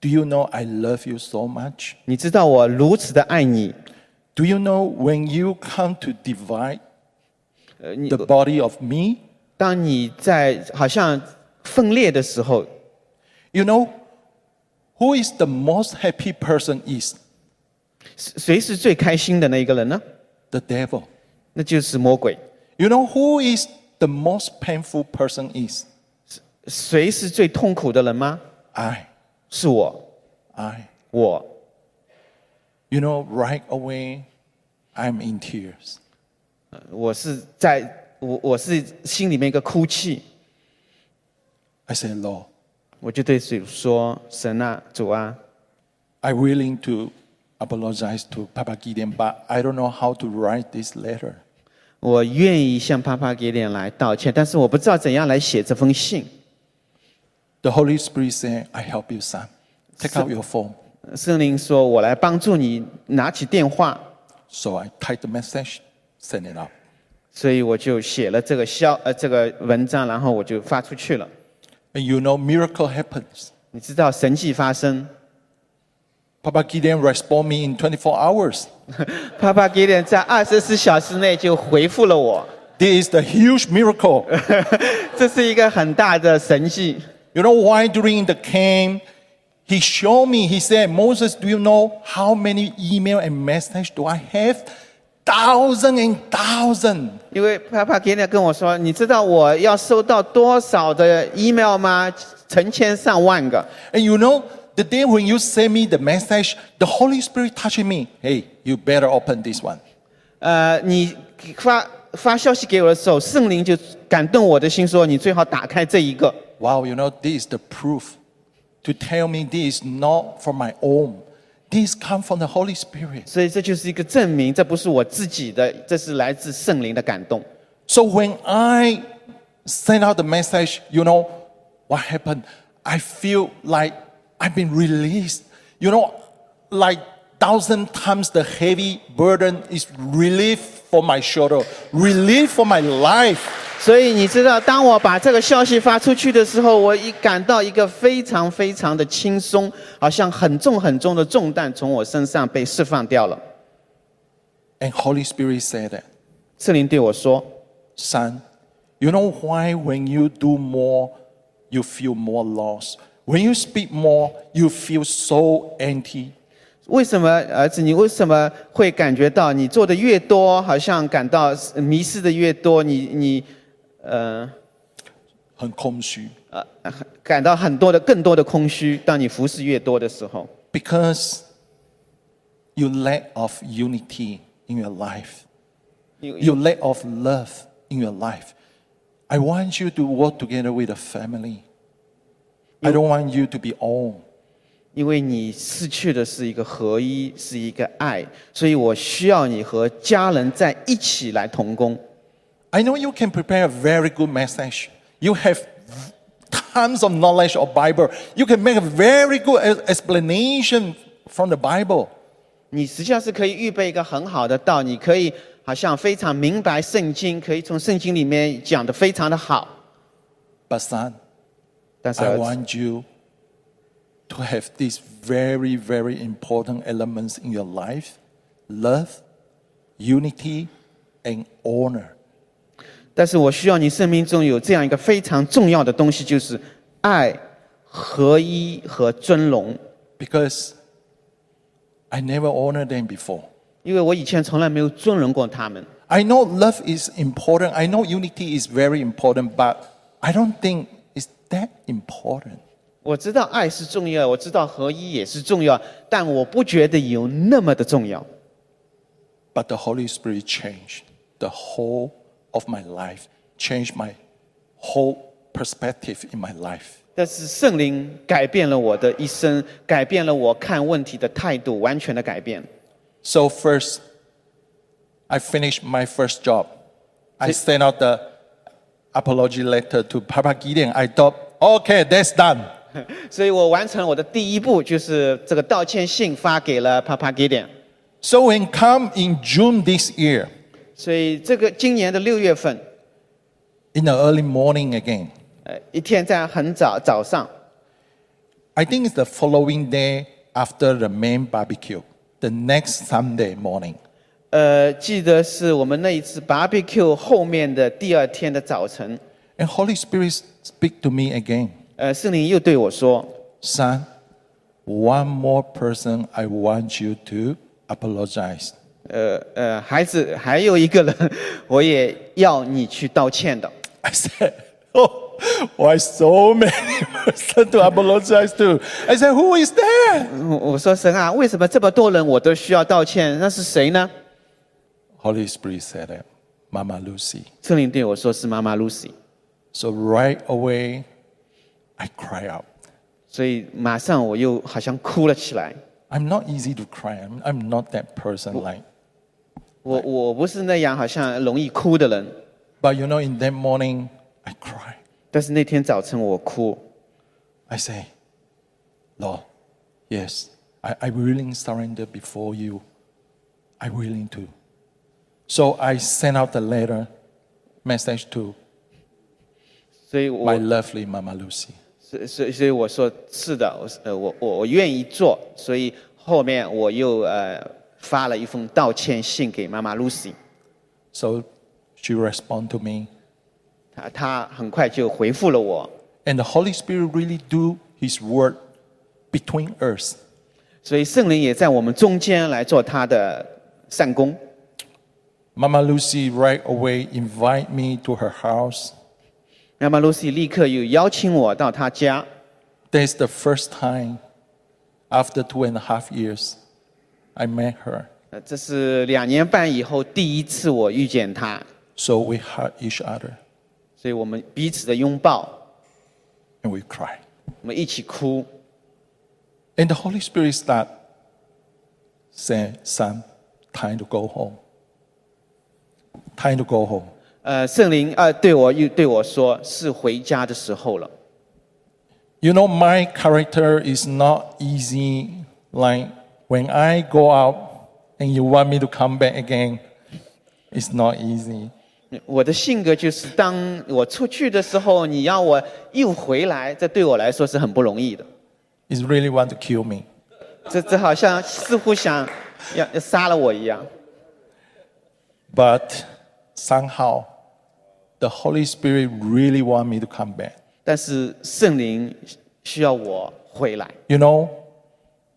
Do you know I love you so much? 你知道我如此的爱你， Do you know when you come to divide 呃，你 the body of me, 当你在好像分裂的时候， you know who is the most happy person is 谁是最开心的那一个人呢？the devil. 那就是魔鬼。You know who is the most painful person is 谁是最痛苦的人吗？I. 是我，I. 我。You know, right away, I'm in tears. 我是在我我是心里面一个哭泣，I say, Lord, 我就对主说：“神啊，主啊，I'm willing to apologize to Papa Gideon, but I don't know how to write this letter. 我愿意向帕帕给脸来道歉，但是我不知道怎样来写这封信。The Holy Spirit said, I help you, son. Take out your phone. 圣灵说：“我来帮助你，拿起电话。So I typed the message, send it out. ”所以我就写了这个消呃这个文章，然后我就发出去了。And you know, miracle happens. 你知道神迹发生，Papa Gideon respond me in 24 hours. [laughs] 帕帕给脸在二十四小时内就回复了我， This is the huge miracle. [laughs] 这是一个很大的神迹。 you know why during the camp, he showed me, he said, Moses, do you know how many email and message do I have? Thousand and thousand. 因为帕帕给脸跟我说：“你知道我要收到多少的 email 吗？成千上万个。 And you know, the day when you send me the message, the Holy Spirit touching me. Hey, you better open this one. 呃，你发发消息给我的时候，圣灵就感动我的心，说你最好打开这一个。 Wow, you know, this is the proof to tell me this is not from my own. This come from the Holy Spirit. 所以这就是一个证明，这不是我自己的，这是来自圣灵的感动。 So when I send out the message, you know, what happened? I feel like I've been released. You know, like thousand times the heavy burden is relief for my shoulder, relief for my life. 所以你知道，当我把这个消息发出去的时候，我一感到一个非常非常的轻松，好像很重很重的重担从我身上被释放掉了。 And Holy Spirit said that, 圣灵对我说 son, you know why when you do more, you feel more lost? When you speak more, you feel so empty.：“ 为什么儿子，你为什么会感觉到你做的越多，好像感到迷失的越多？你你呃很空虚。呃感到很多的更多的空虚？当你服侍越多的时候， Because you lack of unity in your life. 你 You lack of love in your life. I want you to work together with a family. I don't want you to be alone. 因为你失去的是一个合一，是一个爱，所以我需要你和家人在一起来同工。I know you can prepare a very good message. You have tons of knowledge of Bible. You can make a very good e- explanation from the Bible. 你实际上是可以预备一个很好的道，你可以好像非常明白圣经，可以从圣经里面讲的非常的好。But son, 但是 I 儿子 want you to have these very, very important elements in your life love, unity, and honor. 但是我需要你生命中有这样一个非常重要的东西，就是爱、合一和尊荣。 Because I never honored them before. 因为我以前从来没有尊荣过他们。 I know love is important. I know unity is very important, but I don't think it's that important. 我知道爱是重要，我知道合一也是重要，但我不觉得有那么的重要。 But the Holy Spirit changed the whole of my life, changed my whole perspective in my life. 但是圣灵改变了我的一生，改变了我看问题的态度，完全的改变。 So first, I finished my first job. I sent out the apology letter to Papa Gideon. I thought, okay, that's done. [laughs] 所以我完成了我的第一步，就是这个道歉信发给了 Papa Gideon。 So when come in June this year, 所以这个今年的六月份， in the early morning again, 呃，一天在很早早上， I think it's the following day after the main barbecue, the next Sunday morning. 呃，记得是我们那一次 barbecue 后面的第二天的早晨， And Holy Spirit speak to me again. 呃，圣灵又对我说，Son, one more person I want you to apologize. 呃呃，孩子，还有一个人，我也要你去道歉的。I said, Oh, why so many person to apologize to? I said, Who is there? 我我说神啊，为什么这么多人我都需要道歉？那是谁呢？Holy Spirit said Mama Lucy. 圣灵对我说是妈妈 Lucy，So right away, I cry out. 所以马上我又好像哭了起来。 I'm not easy to cry. I'm, I'm not that person like. 我我不是那样好像容易哭的人， But you know, in that morning, I cry. 但是那天早晨我哭， I say, Lord, yes, I, I willing surrender before you. I willing to. So I sent out the letter message to 所以我 my lovely Mama Lucy. 所所以所以我说是的，我呃我我我愿意做，所以后面我又呃发了一封道歉信给妈妈 Lucy， So she responded to me. 她她很快就回复了我， And the Holy Spirit really do his work between us. 所以圣灵也在我们中间来做他的善功。 Mama Lucy right away invite me to her house. 妈妈 Lucy 立刻又邀请我到她家，That's the first time after two and a half years I met her. 呃这是两年半以后第一次我遇见她，So we hug each other 所以我们彼此的拥抱，and we cry. 我们一起哭。And the Holy Spirit start saying, son, time to go home. Time to go home. 呃，圣灵呃对我又对我说是回家的时候了。You know, my character is not easy. Like when I go out and you want me to come back again, it's not easy. 我的性格就是，当我出去的时候，你要我又回来，这对我来说是很不容易的。It's really want to kill me. 这这好像似乎想要要杀了我一样。But somehow, the Holy Spirit really want me to come back. 但是圣灵需要我回来。 You know,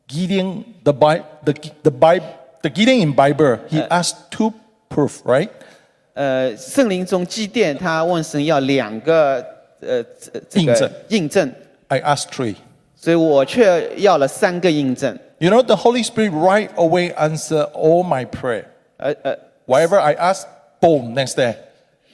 Gideon, the Bible, the, the Bible, the Gideon in Bible, he asked two proof, right? 呃，圣灵中基甸他问神要两个呃这这个印证印证， I asked three. 所以我却要了三个印证。 You know, the Holy Spirit right away answer all my prayer. 呃呃， Whatever I ask, boom, next day.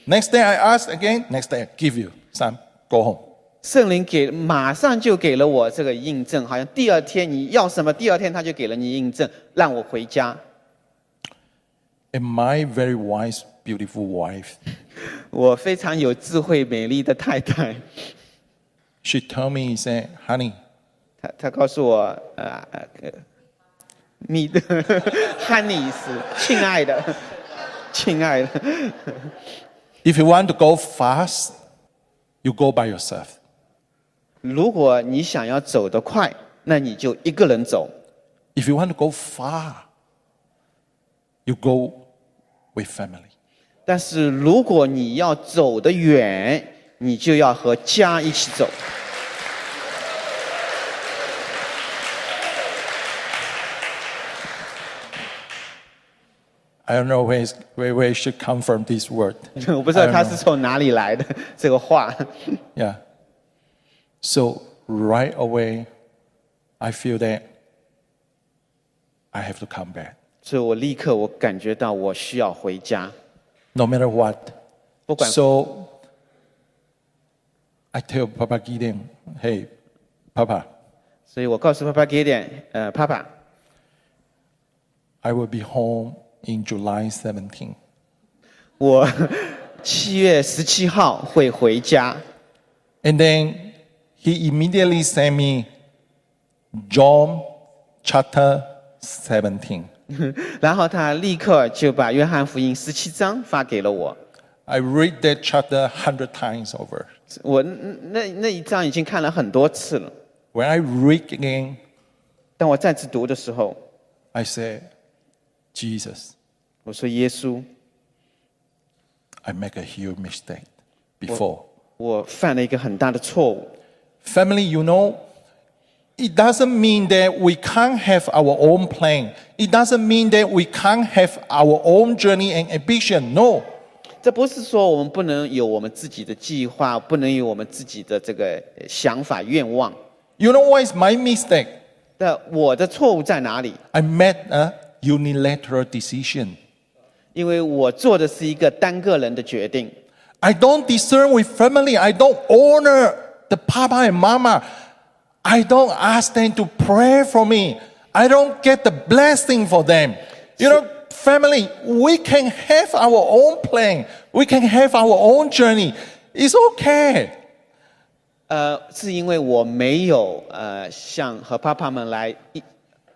Next day I ask again, next day, give you, son, go home. 圣灵给马上就给了我这个印证，好像第二天你要什么，第二天他就给了你印证，让我回家。And my very wise, beautiful wife, 我非常有智慧、美丽的太太，she told me, he said, honey, 她她告诉我，呃呃呃，蜜的 honey 是亲爱的，亲爱的。If you want to go fast, you go by yourself. 如果你想要走得快，那你就一个人走；If you want to go far, you go with family. 但是如果你要走得远，你就要和家一起走。I don't know where, it's- where, where it should come from this word. [laughs] 我不知道 I don't 他 know. 是从哪里来的这个话。 Yeah. [laughs] So right away, I feel that I have to come back. 所以我立刻我感觉到我需要回家， No matter what. 不管 So I tell Papa Gideon, hey, Papa, 所以我告诉爸爸 Gideon，呃，爸爸， I will be home in July 17. 我七月十七号会回家。 And then he immediately sent me John chapter 17. [laughs] 然后他立刻就把约翰福音十七章发给了我。 I read that chapter 100 times over. 我那那一章已经看了很多次了。 When I read again, 当我再次读的时候， I say, Jesus, 我说耶稣， I make a huge mistake before. 我犯了一个很大的错误。 Family, you know, it doesn't mean that we can't have our own plan. It doesn't mean that we can't have our own journey and ambition. No. 这不是说我们不能有我们自己的计划，不能有我们自己的这个呃想法、愿望。 You know what is my mistake? 那我的错误在哪里？ I made a unilateral decision. 因为我做的是一个单个人的决定， I don't discern with family. I don't honor the papa and mama. I don't ask them to pray for me. I don't get the blessing for them. You know, family, we can have our own plan. We can have our own journey. It's okay. 呃，是因为我没有呃像和爸爸们来一呃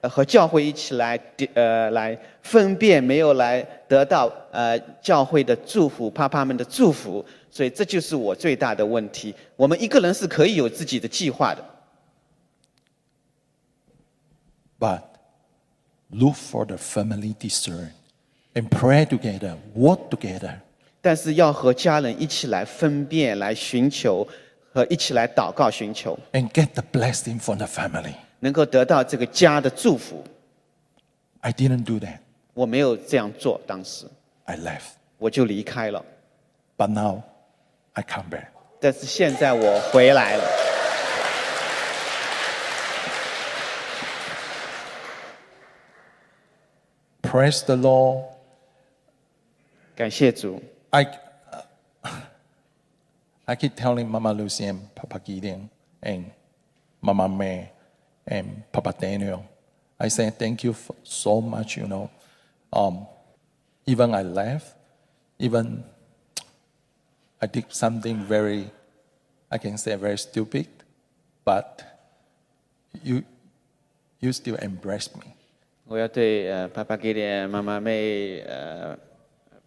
和教会一起来呃来分辨，没有来得到呃教会的祝福，爸爸们的祝福，所以这就是我最大的问题。我们一个人是可以有自己的计划的，But look for the family discern and pray together, work together. 但是要和家人一起来分辨、来寻求和一起来祷告寻求，and get the blessing from the family. 能够得到这个家的祝福。I didn't do that. 我没有这样做，当时 I left. 我就离开了。But now I come back. 但是现在我回来了。Praise the Lord. 感谢主，I, I keep telling Mama Lucy and Papa Gideon and Mama May and Papa Daniel. I said, thank you so much, you know. Um, even I left, even [tsk] I did something very, I can say very stupid, but you, you still embrace me.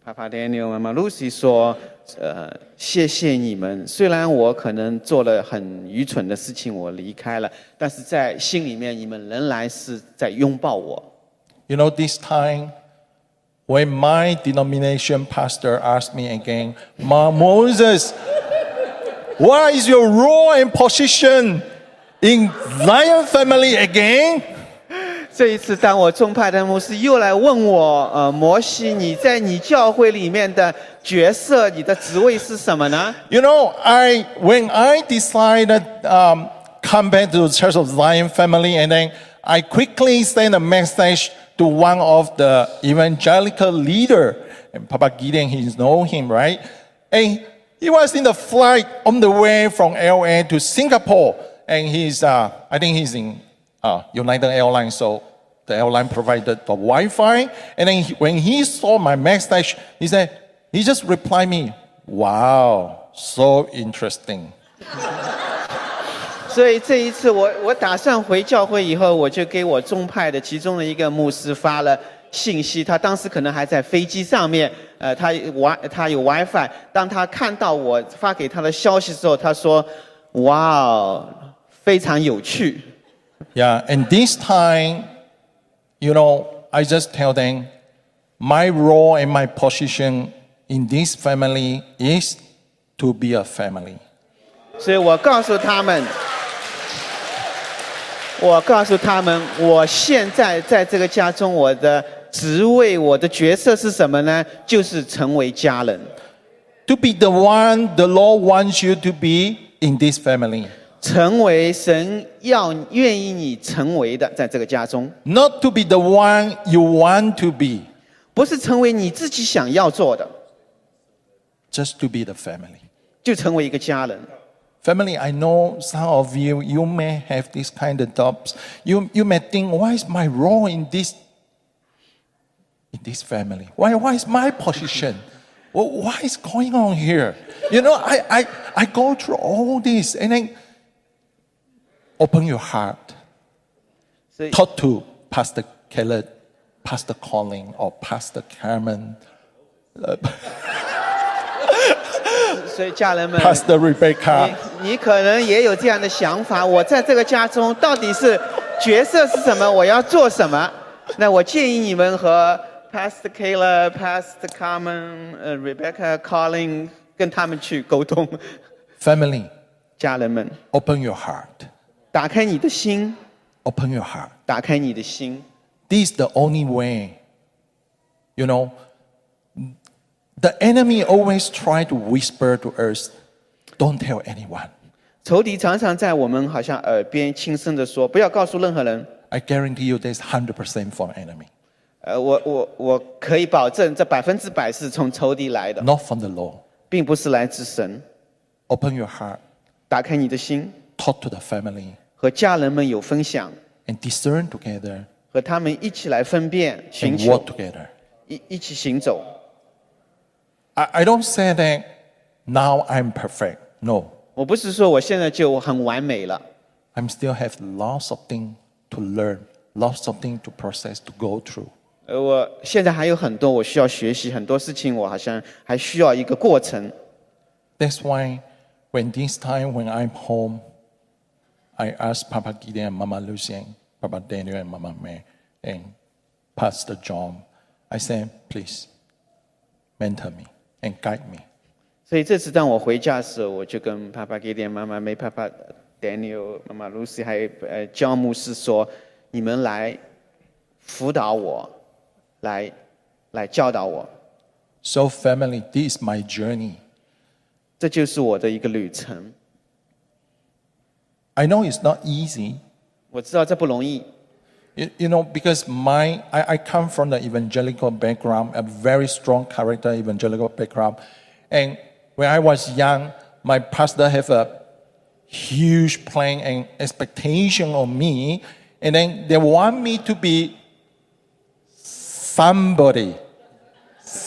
点妈妈妹呃爸爸 Daniel 妈妈 Lucy 说，呃谢谢你们。虽然我可能做了很愚蠢的事情，我离开了，但是在心里面你们仍然是在拥抱我。 You know, this time when my denomination pastor asked me again, Ma Moses, what is your role and position in Lion family again? 这一次，当我宗派的牧师又来问我，呃，摩西，你在你教会里面的角色，你的职位是什么呢？ You know, I when I decided um, come back to the Church of Zion family, and then I quickly sent a message to one of the evangelical leader, and Papa Gideon, he know him, right? And he was in the flight on the way from LA to Singapore, and he's, uh, I think he's in uh, United Airlines, so the airline provided the Wi-Fi. And then he- when he saw my message, he said, he just replied me, wow, so interesting. 所以这一次我我打算回教会以后，我就给我宗派的其中的一个牧师发了信息。他当时可能还在飞机上面，呃，他 Wi 他有 WiFi。当他看到我发给他的消息之后，他说：“哇哦，非常有趣。Yeah, and this time, you know, I just tell them my role and my position in this family is to be a family. ”所以我告诉他们，我告诉他们，我现在在这个家中，我的职位、我的角色是什么呢？就是成为家人。 To be the one the Lord wants you to be in this family. 成为神要愿意你成为的，在这个家中， Not to be the one you want to be, 不是成为你自己想要做的， just to be the family. 就成为一个家人。 Family, I know some of you, you may have this kind of doubts. You, you may think, why is my role in this, in this family? Why, why is my position? Well, what is going on here? You know, I, I, I go through all this and then open your heart. 所以 Talk to Pastor Caleb, Pastor Colin, or Pastor Carmen, [laughs] 所以家人们， Pastor Rebecca. 你你可能也有这样的想法，我在这个家中到底是角色是什么？我要做什么？那我建议你们和 Pastor Kayla、Pastor Carmen、呃 Rebecca、Colin 跟他们去沟通。 Family, 家人们， open your heart. 打开你的心， Open your heart. 打开你的心。 This is the only way. You know, the enemy always try to whisper to us, don't tell anyone. 仇敌常常在我们好像耳边轻声的说：“不要告诉任何人。 I guarantee you there's 100% from enemy, ”呃，我我我可以保证，这百分之百是从仇敌来的， not from the Lord. 并不是来自神。 Open your heart. 打开你的心， Talk to the family 和家人们有分享， and discern together 和他们一起来分辨、寻 and 求 work，together. 一一起行走。 I, I don't say that now I'm perfect. No. 我不是说我现在就很完美了， I'm still have lots of things to learn, lots of things to process, to go through. 呃，我现在还有很多我需要学习，很多事情我好像还需要一个过程。 That's why when this time when I'm home, I ask Papa Gideon and Mama Lucy and Papa Daniel and Mama May and Pastor John, I say, please mentor me and guide me. 所以这次当我回家的时候，我就跟爸爸给点妈妈没爸爸 Daniel 妈妈 Lucy 还有呃教牧师说，你们来辅导我，来来教导我，So family, this is my journey. 这就是我的一个旅程。I know it's not easy, 我知道这不容易， You, you know, because my I, I come from the evangelical background, a very strong character evangelical background. And when I was young, my pastor have a huge plan and expectation of me. And then they want me to be somebody,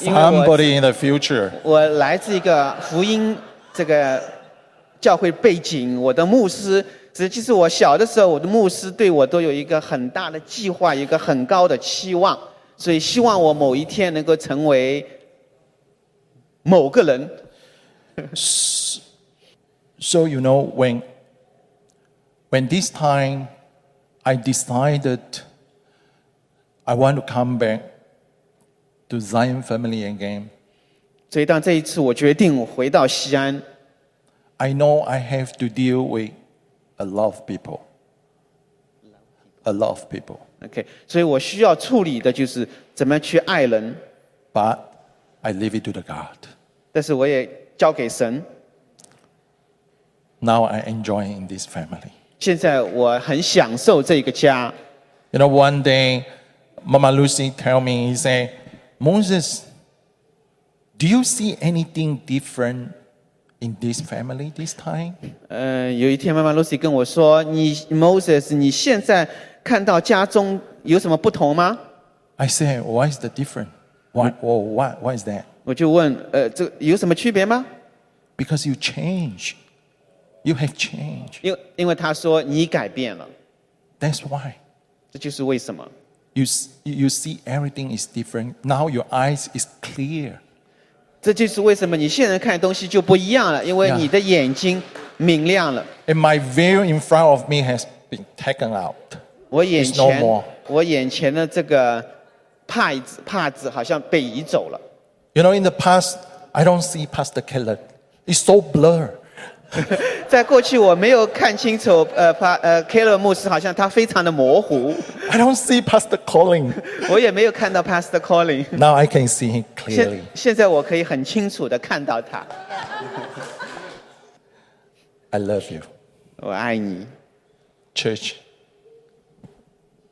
因为我 somebody in the future. 我来自一个福音这个教会背景，我的牧师， 实际是我小的时候，我的牧师对我都有一个很大的计划，一个很高的期望，所以希望我某一天能够成为某个人。So you know when when this time I decided I want to come back to Zion family again, 所以当这一次我决定回到西安，I know I have to deal with a lot of people. A lot of people. OK，所以我需要处理的就是怎么样去爱人， But I leave it to the God. 但是我也交给神。 Now I enjoy in this family. 现在我很享受这个家。 You know, one day, Mama Lucy tell me, he say, Moses, do you see anything different in this family this time? 呃，有一天妈妈 Lucy 跟我说：“你 Moses，你现在看到家中有什么不同吗 I say, what is the difference? What, oh, what, what is that?？” 我就问：“呃，这有什么区别吗 Because you change. You have changed.？” 因为因为他说你改变了， That's why. 这就是为什么。 You, s- you see everything is different. Now your eyes is clear. 这就是为什么你现在看东西就不一样了，因为你的眼睛明亮了。And my veil in front of me has been taken out. 我眼 It's no 前我眼前的这个帕子帕子好像被移走了。You know, in the past, I don't see Pastor Keller. It's so blurred. [laughs] 在过去我没有看清楚，呃，帕呃 k e l 牧师好像他非常的模糊， I don't see Pastor Colin. [laughs] 我也没有看到 Pastor Colin。 Now I can see him 现 clearly. 现在我可以很清楚的看到他， I love you. 我爱你， Church,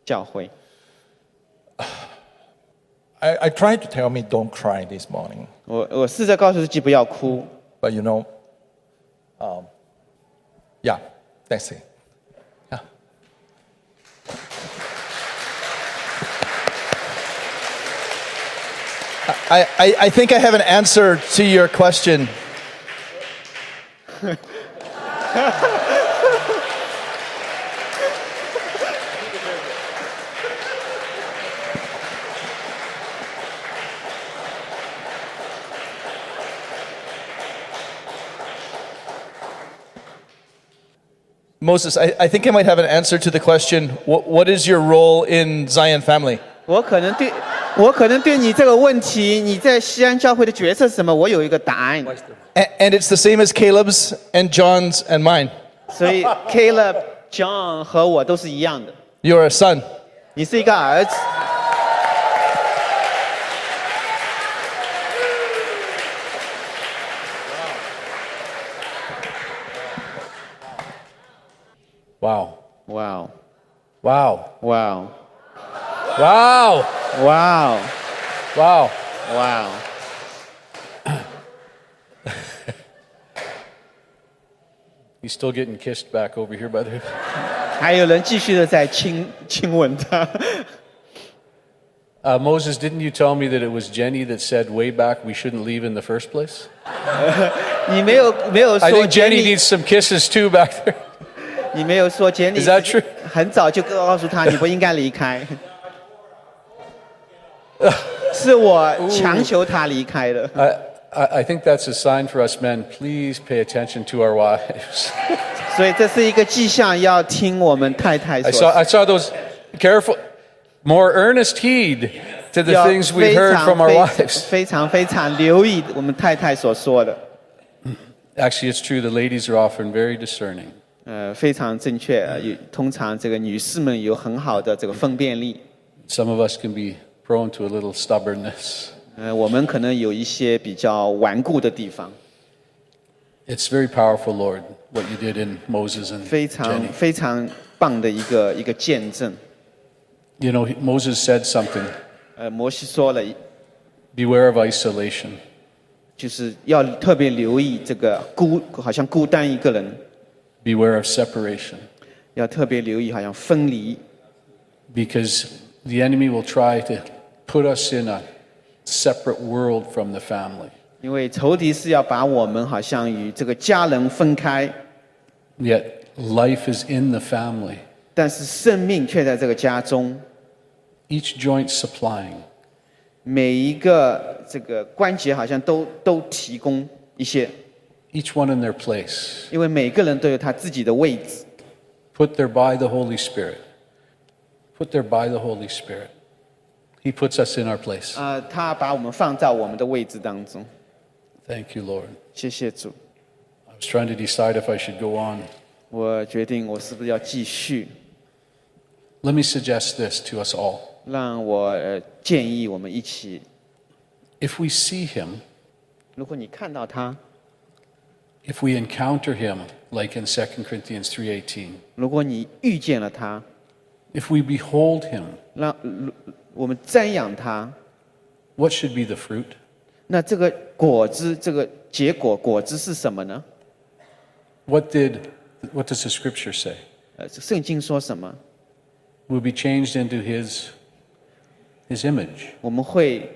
教会。 I, I tried to tell me don't cry this morning. 我我试着告诉自己不要哭， But you know, um, Yeah, that's it. Yeah. I, I, I think I have an answer to your question. [laughs] Moses, I, I think I might have an answer to the question what, what is your role in Zion family? 我可能对，我可能对你这个问题，你在西安教会的角色是什么？我有一个答案。 A- and it's the same as Caleb's and John's and mine. 所以 Caleb、John 和我都是一样的。 You're a son. 你是一个儿子， Wow. 哇哦， Wow. 哇哦， Wow. 哇哦， Wow. 哇哦！ He's still getting kissed back over here by the. 还有人继续的在亲亲吻他。 Uh, Moses, didn't you tell me that it was Jenny that said way back we shouldn't leave in the first place? [laughs] 你没有没有 I 说 think 简 Jenny 历， needs some kisses too back there. 你没有说简历 Is that true? 很早就告诉他你不应该离开，是我强求他离开的。 [laughs] I, I, I think that's a sign for us men. Please pay attention to our wives. [laughs] 所以这是一个迹象，要听我们太太 I 所 saw, I saw those. Careful. More earnest heed to the 要 things we 非 heard 常 from our 非 wives. [laughs] 非常非常留意我们太太所说的。 Actually, it's true. The ladies are often very discerning. 呃，非常正确。呃有通常这个女士们有很好的这个分辨力。Some of us can be prone to a little stubbornness. 呃，我们可能有一些比较顽固的地方，It's very powerful, Lord, what you did in Moses and 非常.非常棒的一个一个见证。You know, Moses said something 呃，摩西说了，beware of isolation. 就是要特别留意这个孤，好像孤单一个人，Beware of separation. 要特别留意，好像分离， Because the enemy will try to put us in a separate world from the family. 因为仇敌是要把我们好像与这个家人分开， Yet life is in the family, 但是生命却在这个家中。 each joint supplying. 每一个这个关节好像都都提供一些， Each one in their place. 因为每个人都有他自己的位置。 Put there by the Holy Spirit. Put there by the Holy Spirit. He puts us in our place. 啊、他把我们放在我们的位置当中。 Thank you, Lord. 谢谢主， I was trying to decide if I should go on. 我决定我是不是要继续。 Let me suggest this to us all. 让我呃建议我们一起， If we see him, 如果你看到他， if we encounter him like in 2 Corinthians 3:18, 如果你遇见了他， if we behold him, 让如我们瞻仰他， what should be the fruit? 那这个果子，这个结果果子是什么呢？ What did what does the scripture say? 呃，圣经说什么？ We'll be changed into his his image. 我们会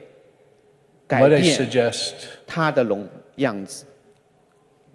改 Let I 变 suggest 他的容样子，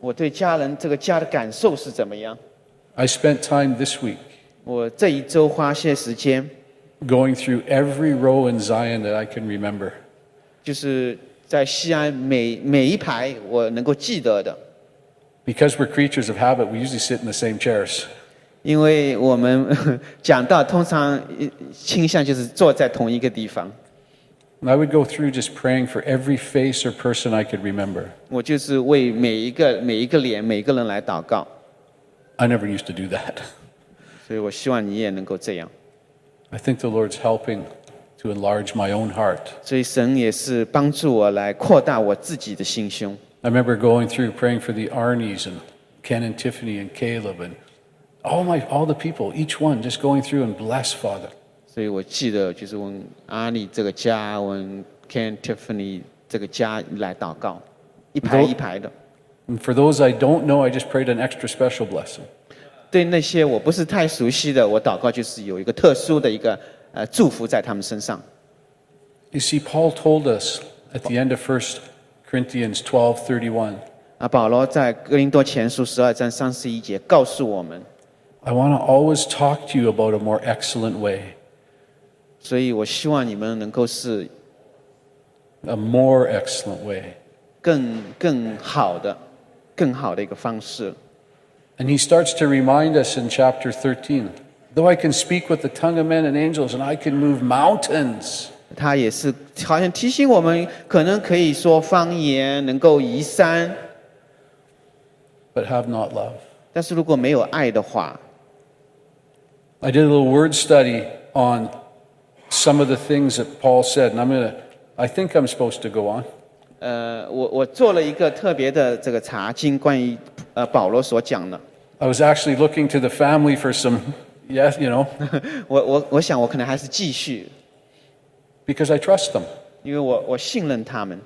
我对家人这个家的感受是怎么样？I spent time this week 我这一周花些时间，going through every row in Zion that I can remember. 就是在西安每每一排我能够记得的，Because we're creatures of habit, we usually sit in the same chairs. 因为我们讲到通常呃倾向就是坐在同一个地方。And I would go through just praying for every face or person I could remember. 我就是为每一个每一个脸每一个人来祷告， I never used to do that. [laughs] 所以我希望你也能够这样。 I think the Lord's helping to enlarge my own heart. 所以神也是帮助我来扩大我自己的心胸。 I remember going through praying for the Arnies and Ken and Tiffany and Caleb and all my all the people, each one just going through and bless Father. 所以我记得就是问阿里这个家，问 Ken Tiffany 这个家来祷告，一排一排的。 And for those I don't know, I just prayed an extra special blessing. 对那些我不是太熟悉的，我祷告就是有一个特殊的一个呃祝福在他们身上。 You see, Paul told us at the end of 1 Corinthians 12:31, 啊，保罗在哥林多前书十二章三十一节告诉我们， I want to always talk to you about a more excellent way, 所以我希望你们能够是 a more excellent way. 更更好的、更好的一个方式。 And he starts to remind us in chapter 13 though I can speak with the tongue of men and angels and I can move mountains, 他也是好像提醒我们，可能可以说方言，能够移山， but have not love. 但是如果没有爱的话， I did a little word study on some of the things that Paul said, and I'm going to, I think I'm supposed to go on. 呃，我我做了一个特别的这个查经，关于呃保罗所讲的。 I was actually looking to the family for some, yes, you know, [laughs] 我我我想我可能还是继续， because I trust them. 因为我我信任他们。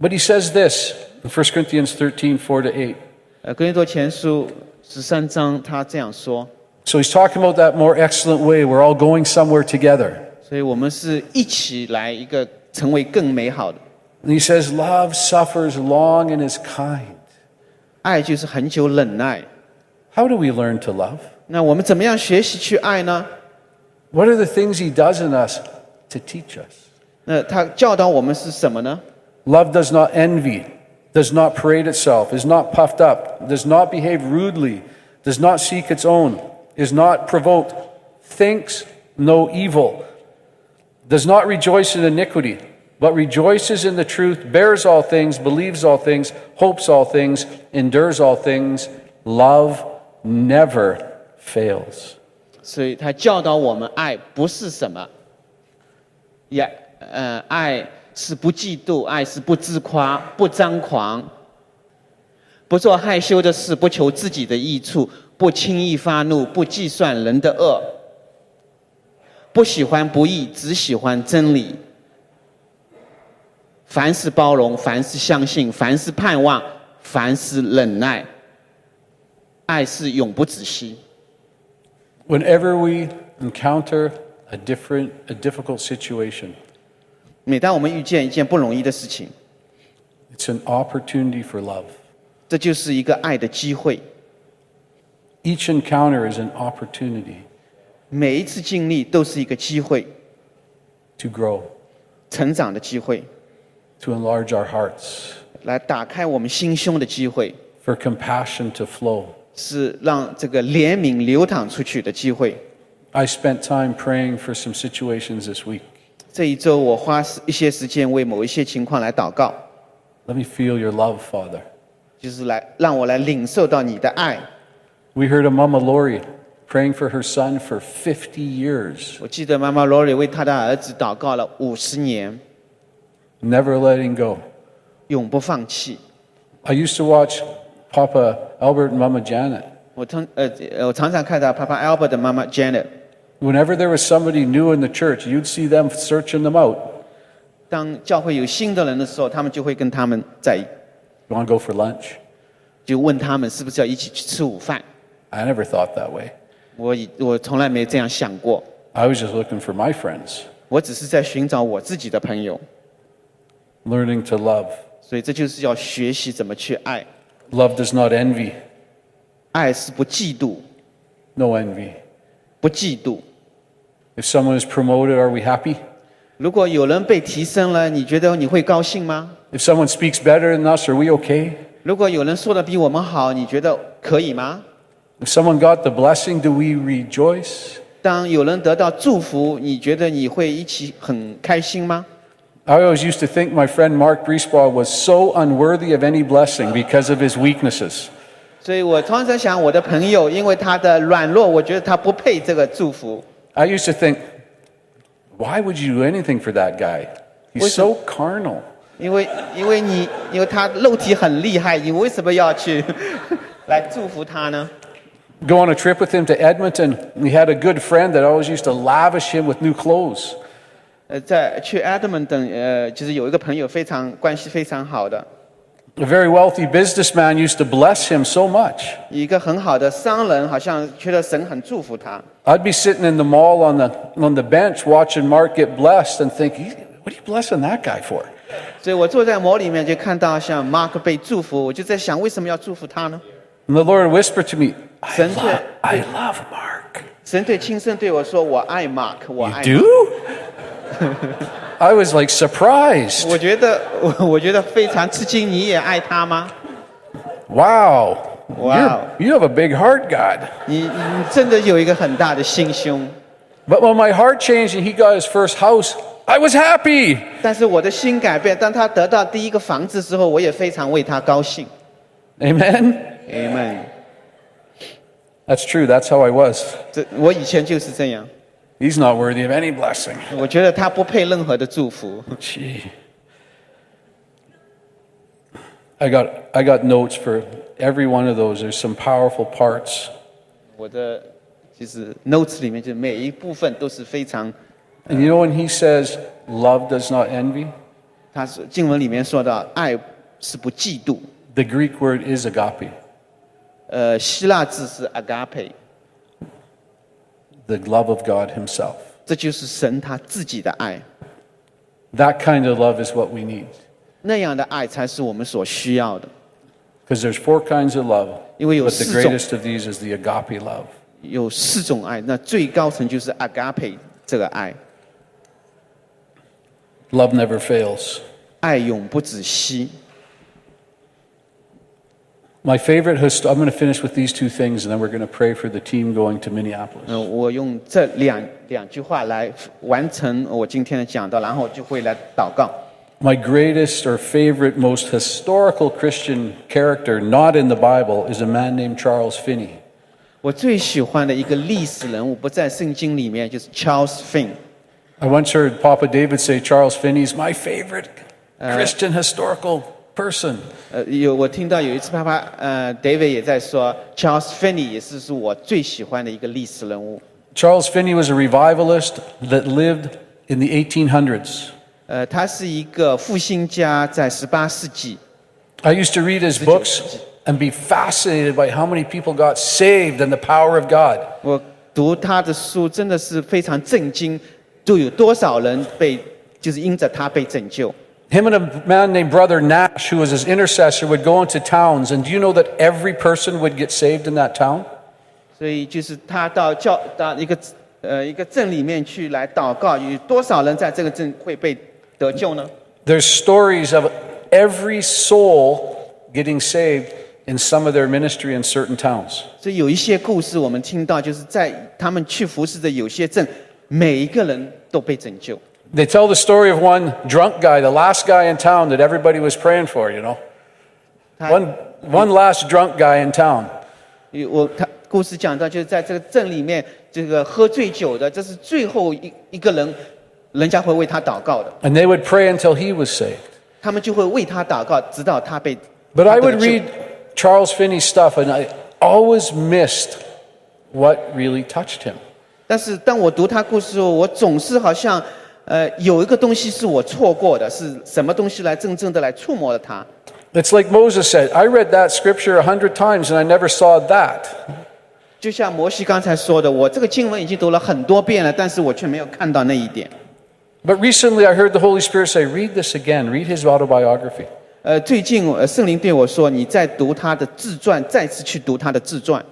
But he says this in 1 Corinthians 13 4 to 8. 呃，哥林多前书十三章他这样说， So he's talking about that more excellent way. We're all going somewhere together. 所以我们是一起来一个成为更美好的。 And he says, Love suffers long and is kind. 爱就是很久忍耐。 How do we learn to love? 那我们怎么样学习去爱呢？ What are the things he does in us to teach us? 那他教导我们是什么呢？ Love does not envy, does not parade itself, is not puffed up, does not behave rudely, does not seek its own, is not provoked, thinks no evil, does not rejoice in iniquity, but rejoices in the truth, bears all things, believes all things, hopes all things, endures all things. Love never fails. 所以他教导我们，爱不是什么，也呃，爱是不嫉妒，爱是不自夸，不张狂，不做害羞的事，不求自己的益处，不轻易发怒，不计算人的恶，不喜欢不义，只喜欢真理。凡事包容，凡事相信，凡事盼望，凡事忍耐。爱是永不止息。Whenever we encounter a different, a difficult situation, 每当我们遇见一件不容易的事情，it's an opportunity for love. 这就是一个爱的机会。Each encounter is an opportunity 每一次经历都是一个机会， to grow, 成长的机会， to enlarge our hearts, 来打开我们心胸的机会， for compassion to flow. 是让这个怜悯流淌出去的机会。 I spent time praying for some situations this week. 这一周，我花一些时间为某一些情况来祷告， Let me feel your love, Father. 就是来让我来领受到你的爱。 We heard of Mama Lori praying for her son for 50 years, 我记得妈妈 Lori 为她的儿子祷告了五十年， never letting go. 永不放弃。 I used to watch Papa Albert and Mama Janet. 我常呃呃，我常常看到 Papa Albert 的妈妈 Janet， Whenever there was somebody new in the church, you'd see them searching them out. 当教会有新的人的时候，他们就会跟他们在， You want to go for lunch? 就问他们是不是要一起去吃午饭。 I never thought that way. 我以我从来没这样想过，I was just looking for my friends, 我只是在寻找我自己的朋友，learning to love. 所以这就是要学习怎么去爱。Love does not envy, 爱是不嫉妒，no envy. 不嫉妒。If someone is promoted, are we happy? 如果有人被提升了，你觉得你会高兴吗？If someone speaks better than us, are we okay? 如果有人说的比我们好，你觉得可以吗？If someone got the blessing, do we rejoice? 当有人得到祝福，你觉得你会一起很开心吗？ I always used to think my friend Mark Griesbaugh was so unworthy of any blessing because of his weaknesses. 所以我通常在想，我的朋友因为他的软弱，我觉得他不配这个祝福。 I used to think, why would you do anything for that guy? He's What's so carnal. 因为因为你因为他肉体很厉害，你为什么要去来祝福他呢？ [laughs] Go on a trip with him to Edmonton. He had a good friend that always used to lavish him with new clothes. 呃，在去 Edmonton，呃，就是有一个朋友非常关系非常好的， A very wealthy businessman used to bless him so much. 一个很好的商人，好像觉得神很祝福他。 I'd be sitting in the mall on the, on the bench watching Mark get blessed and think, "He- what are you blessing that guy for? 所以我坐在魔里面就看到像 Mark 被祝福，我就在想为什么要祝福他呢？ And the Lord whispered to me, I Send love, it. I love Mark. 神对亲身对我说：“我爱 Mark，我 You 爱。” do? I was like surprised. [laughs] 我觉得我我觉得非常吃惊，你也爱他吗？ Wow. Wow. You're, you have a big heart, God. 你你真的有一个很大的心胸。 But when my heart changed and he got his first house, I was happy. 但是我的心改变，当他得到第一个房子之后，我也非常为他高兴。 Amen. Amen。 That's true. That's how I was. 这我以前就是这样， He's not worthy of any blessing. 我觉得他不配任何的祝福。 Gee. I got, I got notes for every one of those. There's some powerful parts. 我的就是 notes 里面，就每一部分都是非常， And you know when he says, love does not envy? 他是经文里面说到，爱是不嫉妒。 The Greek word is agape, 呃，希腊字是 agape， the love of God himself. 这就是神他自己的爱。 That kind of love is what we need. 那样的爱才是我们所需要的。 Because there's four kinds of love, 因为有 but the 四种 greatest of these is the agape love. 有四种爱，那最高层就是 agape 这个爱， Love never fails. 爱永不止息。 My favorite, hist- I'm going to finish with these two things, and then we're going to pray for the team going to Minneapolis. 嗯、我用这两两句话来完成我今天的讲道，然后就会来祷告。 My greatest or favorite, most historical Christian character not in the Bible is a man named Charles Finney. 我最喜欢的一个历史人物不在圣经里面，就是 Charles Finn。 I once heard Papa David say Charles Finney's my favorite Christian historical person. 呃，有我听到有一次爸爸呃 David 也在说，Charles Finney 也是是我最喜欢的一个历史人物。 Charles Finney was a revivalist that lived in the 1800s. 呃，他是一个复兴家，在十八世纪。 I used to read his books and be fascinated by how many people got saved and the power of God. 我读他的书真的是非常震惊，就有多少人被就是因着他被拯救。 Him and a man named Brother Nash, who was his intercessor, would go into towns. And do you know that every person would get saved in that town? 所以就是他到教到一个呃一个镇里面去来祷告，有多少人在这个镇会被得救呢？ There's stories of every soul getting saved in some of their ministry in certain towns. 所以有一些故事我们听到，就是在他们去服侍的有些镇，每一个人都被拯救。 They tell the story of one drunk guy, the last guy in town that everybody was praying for, you know. 他 One, one last drunk guy in town. 有我他故事讲到，就是在这个镇里面，这个喝醉酒的，这是最后一一个人，人家会为他祷告的， And they would pray until he was saved. 他们就会为他祷告，直到他被。 But 他 I 得 would 救 read Charles Finney's stuff and I always missed what really touched him. 但是当我读他故事的时候，我总是好像， 呃，有一个东西是我错过的，是什么东西来真正的来触摸了他？ It's like Moses said, I read that scripture a hundred times and I never saw that. 就像摩西刚才说的，我这个经文已经读了很多遍了，但是我却没有看到那一点。 But recently I heard the Holy Spirit say, read this again, read his autobiography. 呃，最近呃圣灵对我说，你在读他的自传，再次去读他的自传。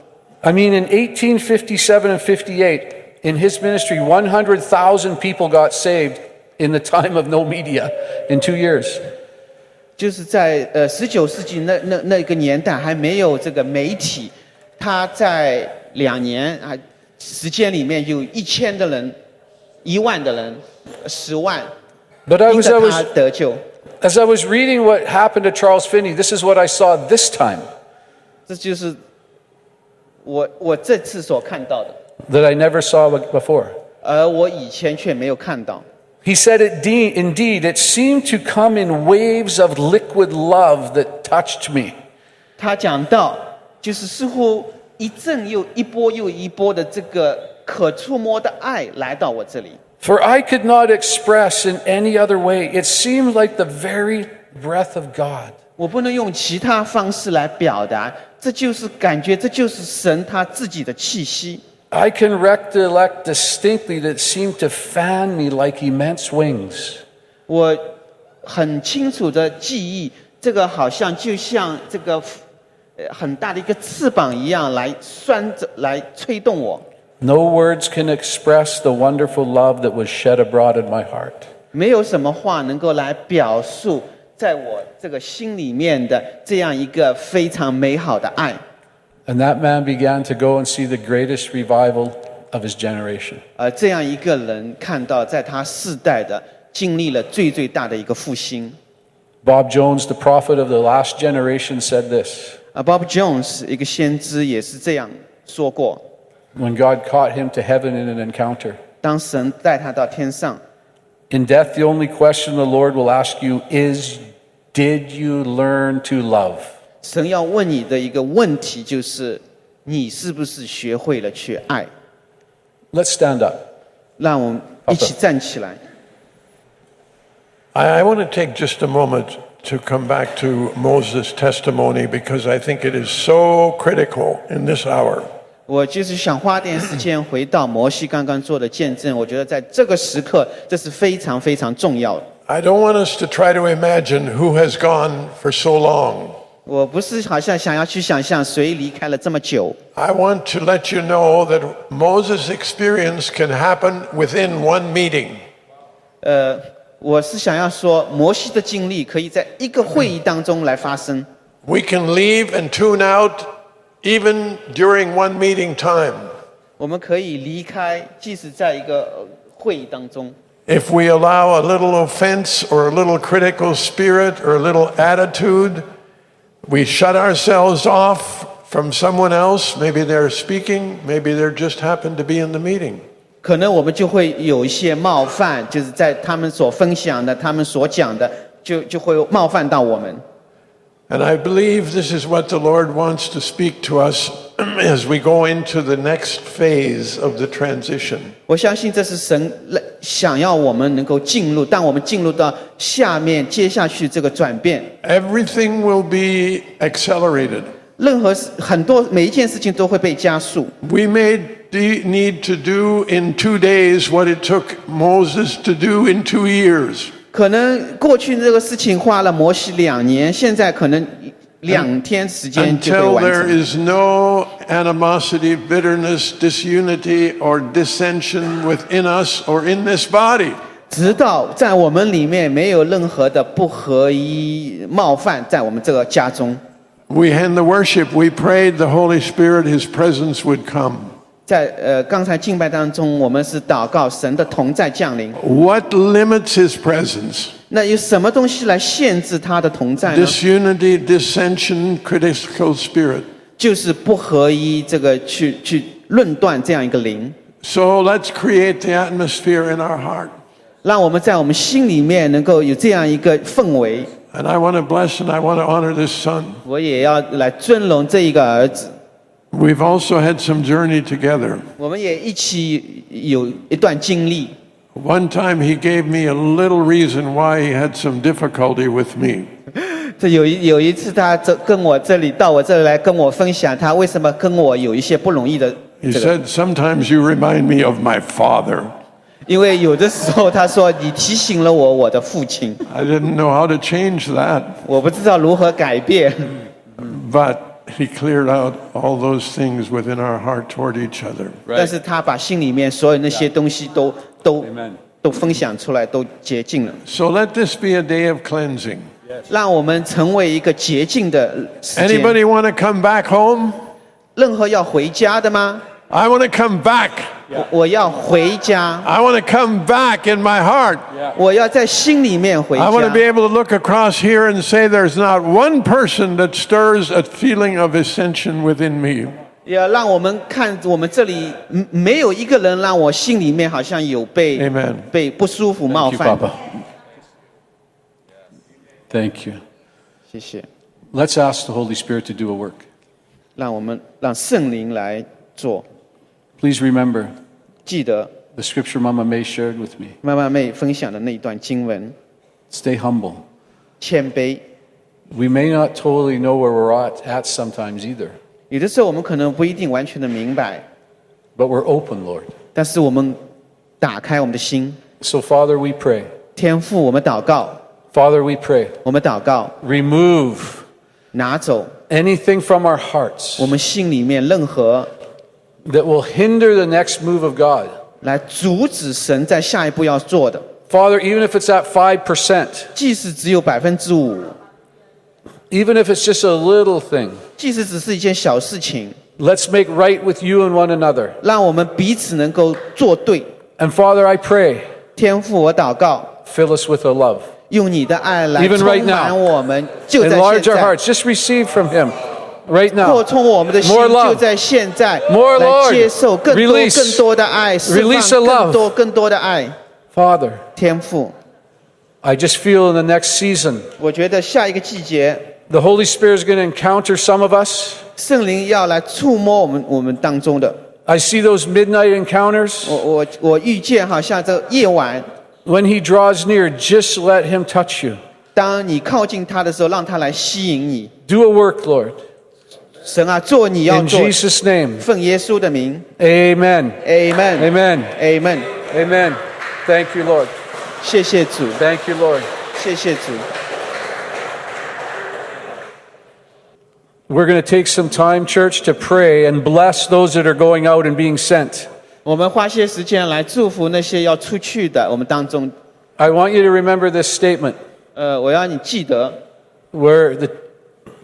I mean, in 1857 and 58, in his ministry, 100,000 people got saved in the time of no media in two years. 就是在呃十九世纪那那那个年代还没有这个媒体，他在两年啊时间里面有一千的人，一万的人，十万， But I 因 was, I 着 was, 他得救。 as I was reading what happened to Charles Finney, this is what I saw this time. 这就是我我这次所看到的， that I never saw before. 而我以前却没有看到。 He said, it de- Indeed, it seemed to come in waves of liquid love that touched me. 他讲到，就是似乎一阵又一波又一波的这个可触摸的爱来到我这里， For I could not express in any other way. It seemed like the very breath of God. 我不能用其他方式来表达，这就是感觉，这就是神他自己的气息。 I can recollect distinctly that it seemed to fan me like immense wings. 我很清楚的记忆，这个好像就像这个呃很大的一个翅膀一样来拴着，来吹动我。 No words can express the wonderful love that was shed abroad in my heart. 没有什么话能够来表述在我这个心里面的这样一个非常美好的爱。 And that man began to go and see the greatest revival of his generation. 而这样一个人看到，在他世代的经历了最最大的一个复兴。 Bob Jones, the prophet of the last generation, said this 啊，Bob Jones 一个先知也是这样说过： when God caught him to heaven in an encounter. 当神带他到天上， In death, the only question the Lord will ask you is Did you learn to love? 神要问你的一个问题就是：你是不是学会了去爱？Let's stand up. 让我们一起站起来。I, want to take just a moment to come back to Moses' testimony because I think it is so critical in this hour. 我就是想花点时间回到摩西刚刚做的见证，我觉得在这个时刻，这是非常非常重要的。I don't want us to try to imagine who has gone for so long. 我不是好像想要去想象谁离开了这么久， I want to let you know that Moses' experience can happen within one meeting. 呃，我是想要说，摩西的经历可以在一个会议当中来发生。 We can leave and tune out even during one meeting time. 我们可以离开，即使在一个呃会议当中， If we allow a little offense or a little critical spirit or a little attitude, we shut ourselves off from someone else. Maybe they're speaking, maybe they just happen to be in the meeting. 可能我们就会有一些冒犯，就是在他们所分享的、他们所讲的，就就会冒犯到我们。 And I believe this is what the Lord wants to speak to us [clears throat] as we go into the next phase of the transition. 我相信这是神来想要我们能够进入，当我们进入到下面接下去这个转变， Everything will be accelerated. 任何事很多每一件事情都会被加速。 We may de- need to do in two days what it took Moses to do in two years. 可能过去这个事情花了摩西两年，现在可能 两天时间就会 Until 完 there 成。 is no animosity, bitterness, disunity, or dissension within us or in this body. 直到在我们里面没有任何的不合一、冒犯，在我们这个家中， We in the worship, we prayed the Holy Spirit, His presence would come. 在呃刚才敬拜当中，我们是祷告神的同在降临。 What limits His presence? 那有什么东西来限制他的同在呢？Disunity, dissension, critical spirit. 就是不合一，这个去去论断这样一个灵，So let's create the atmosphere in our heart. 让我们在我们心里面能够有这样一个氛围。And I want to bless and I want to honor this son. 我也要来尊荣这一个儿子。We've also had some journey together. 我们也一起有一段经历。One time he gave me a little reason why he had some difficulty with me. [laughs] 这有一有一次，他这跟我这里到我这里来跟我分享，他为什么跟我有一些不容易的 He 这个。 said, Sometimes you remind me of my father. 因为有的时候他说你提醒了我我的父亲， I [laughs] didn't know how to change that, 我不知道如何改变， but he cleared out all those things wwithin our heart toward each other. [laughs] 但是他把心里面所有那些东西都 都 Amen. 都分享出来，都洁净了。 So let this be a day of cleansing. 让我们成为一个洁净的时间。 Anybody want to come back home? 任何要回家的吗？ I want to come back. 我我要回家， I want to come back in my heart. 我要在心里面回 I want to be 家。 able to look across here and say there's not one person that stirs a feeling of ascension within me. 要让我们看我们这里嗯没有一个人让我心里面好像有被 Amen. 被不舒服冒 Thank you, 犯。 Papa. Thank you. 谢谢， Let's ask the Holy Spirit to do a work. 让我们让圣灵来做。 Please remember 记得 the scripture Mama May shared with me. 妈妈妹分享的那一段经文， Stay humble. 谦卑。 We may not totally know where we're at, at sometimes either, 有的时候我们可能不一定完全的明白， but we're open, Lord. 但是我们打开我们的心， So, Father, we pray. 天父，我们祷告， Father, we pray. 我们祷告， Remove 拿走 anything from our hearts 我们心里面任何 that will hinder the next move of God. 来阻止神在下一步要做的， Father, even if it's at 5%, 即使只有百分之五， even if it's just a little thing, 即使只是一件小事情， let's make right with you and one another. 让我们彼此能够做对。 And Father, I pray, 天父，我祷告， fill us with a love. 用你的爱来 Even 充 right 满 now. 我们，就在 Enlarge 现 our 在。 hearts. Just receive from Him right 扩 now. 充我们的心， More love. 就在现在 More 来 Lord. 接受更多 Release. 更多的爱，释 Release 放 a love. 更多更多的爱。 Father, 天父， I just feel in the next season, 我觉得下一个季节， the Holy Spirit is going to encounter some of us. 圣灵要来触摸我们我们当中的。 I see those midnight encounters. 我我我遇见，好像这夜晚， When He draws near, just let Him touch you. 当你靠近他的时候，让他来吸引你。 Do a work, Lord. 神啊，做你要 In 做， Jesus' name. 奉耶稣的名 Amen. ，Amen。 Amen. Amen。 Amen. Thank you, Lord. 谢谢主， Thank you, Lord. 谢谢主。 We're going to take some time, church, to pray and bless those that are going out and being sent. 我们花些时间来祝福那些要出去的，我们当中， I want you to remember this statement 呃，我要你记得， where the,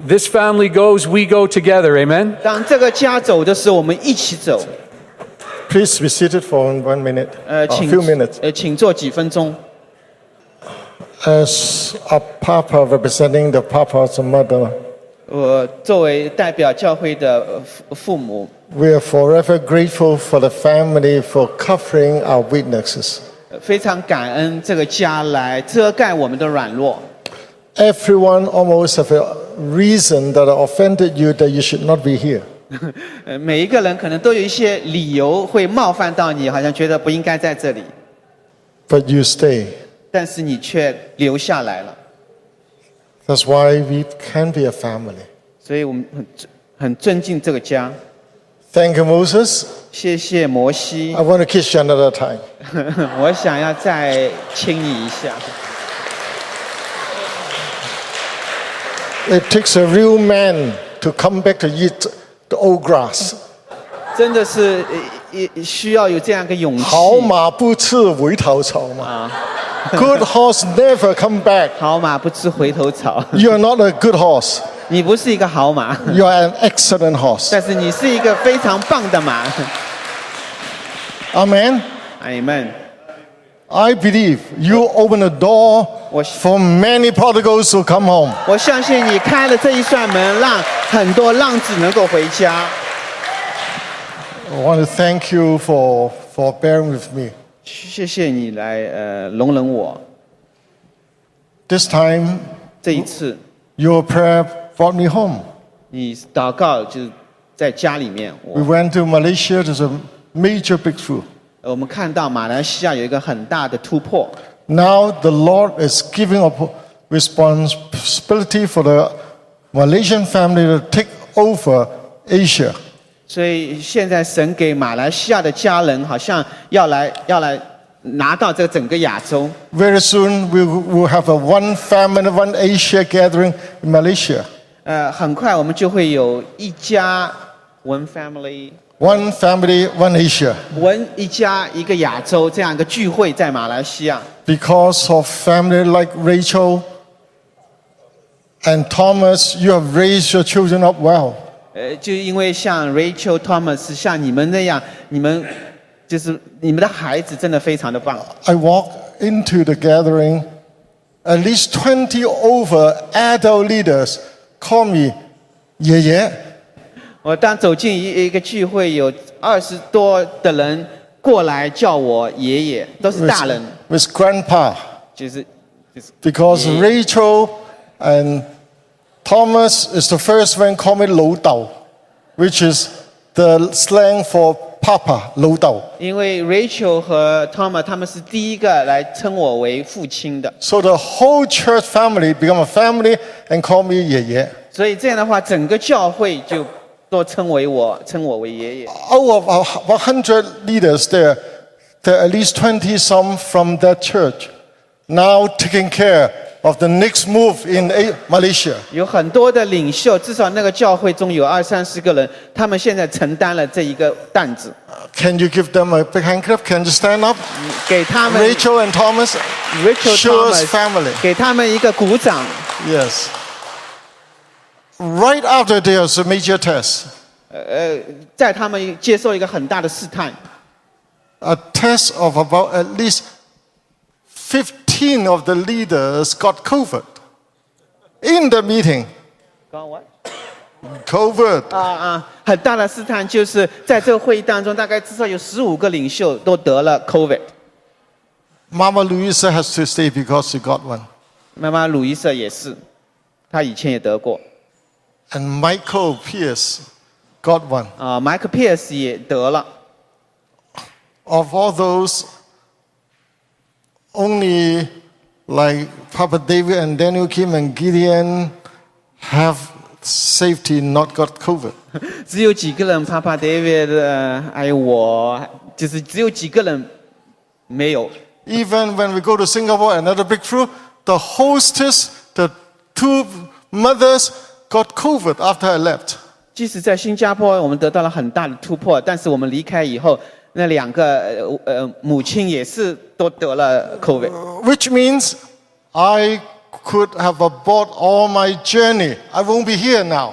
this family goes, we go together. Amen. 当这个家走的时候，我们一起走。 Please be seated for one minute, 呃， a 请 few minutes. 呃，请坐几分钟。 As a papa representing the papa's mother, 我作为代表教会的呃父父母，we are forever grateful for the family for covering our weaknesses. 呃非常感恩这个家来遮盖我们的软弱。Everyone almost have a reason that offended you that you should not be here. 呃，每一个人可能都有一些理由会冒犯到你，好像觉得不应该在这里，But you stay. 但是你却留下来了。That's why we can be a family. 所以我们很尊很尊敬这个家。 Thank you, Moses. 谢谢摩西 I，want to kiss you another time. [laughs] 我想要再亲你一下。 It takes a real man to come back to eat the old grass. 真的是呃也需要有这样一个勇气。好马不吃回头草嘛。 [laughs] Good horse never come back. 好马不吃回头草， You are [laughs] not a good horse. 你不是一个好马， You are an excellent horse. 但是你是一个非常棒的马。 Amen. [laughs] Amen。 I believe you open the door 我 for many prodigals to come home. 我相信你开了这一扇门，让很多浪子能够回家。 I want to thank you for, for bearing with me. 谢谢你来呃容忍我。 This time, 这一次 your prayer brought me home. 你祷告就是在家里面， We 我 went to Malaysia. There's a major breakthrough. 我们看到马来西亚有一个很大的突破。 Now the Lord is giving up responsibility for the Malaysian family to take over Asia. 所以现在神给马来西亚的家人好像要来要来拿到这整个亚洲。 Very soon we will have a one family, one Asia gathering in Malaysia. 呃，很快我们就会有一家 one family One family, one Asia. one 一家一个亚洲这样一个聚会在马来西亚。 Because of family like Rachel and Thomas, you have raised your children up well. 呃，就因为像 Rachel Thomas 像你们那样，你们 就是你们的孩子真的非常的棒。 I walk into the gathering, at least 20 over adult leaders call me 爷爷。我当走进一一个聚会，有二十多的人过来叫我爷爷，都是大人， with grandpa 就是就是 because Yeah. Rachel and Thomas is the first one call me 老豆 which is the slang for papa 老豆因为 Rachel 和 Tom 他们是第一个来称我为父亲的， So the whole church family become a family and call me 爷爷。所以这样的话，整个教会就都称为我称我为爷爷。 Out of a 100 leaders there, there are at least 20 some from that church now taking care of the next move in A- Malaysia. 有很多的领袖，至少那个教会中有二三十个人，他们现在承担了这一个担子， Can you give them a big hand clap? Can you stand up? 给他们 Rachel and Thomas, Rachel Shua's Thomas family. 给他们一个鼓掌。 Yes. Right after there's a major test, 呃，在他们接受一个很大的试探， a test of about at least 15 of the leaders got COVID in the meeting. COVID. 啊啊，很大的试探就是在这个会议当中，大概至少有十五个领袖都得了 COVID。 Mama Louisa has to stay because she got one. 妈妈鲁伊瑟也是，她以前也得过 And Michael Pierce got one. 啊，麦克皮尔斯也得了。 Of all those, only like Papa David and Daniel Kim and Gideon have safety, not got COVID. [laughs] 只有几个人，Papa David，呃还有我，就是只有几个人没有。 Even when we go to Singapore, another breakthrough, the hostess, the two mothers got COVID after I left. 即使在新加坡，我们得到了很大的突破，但是我们离开以后， 那两个呃呃母亲也是都得了 COVID。 Which means I could have aborted all my journey. I won't be here now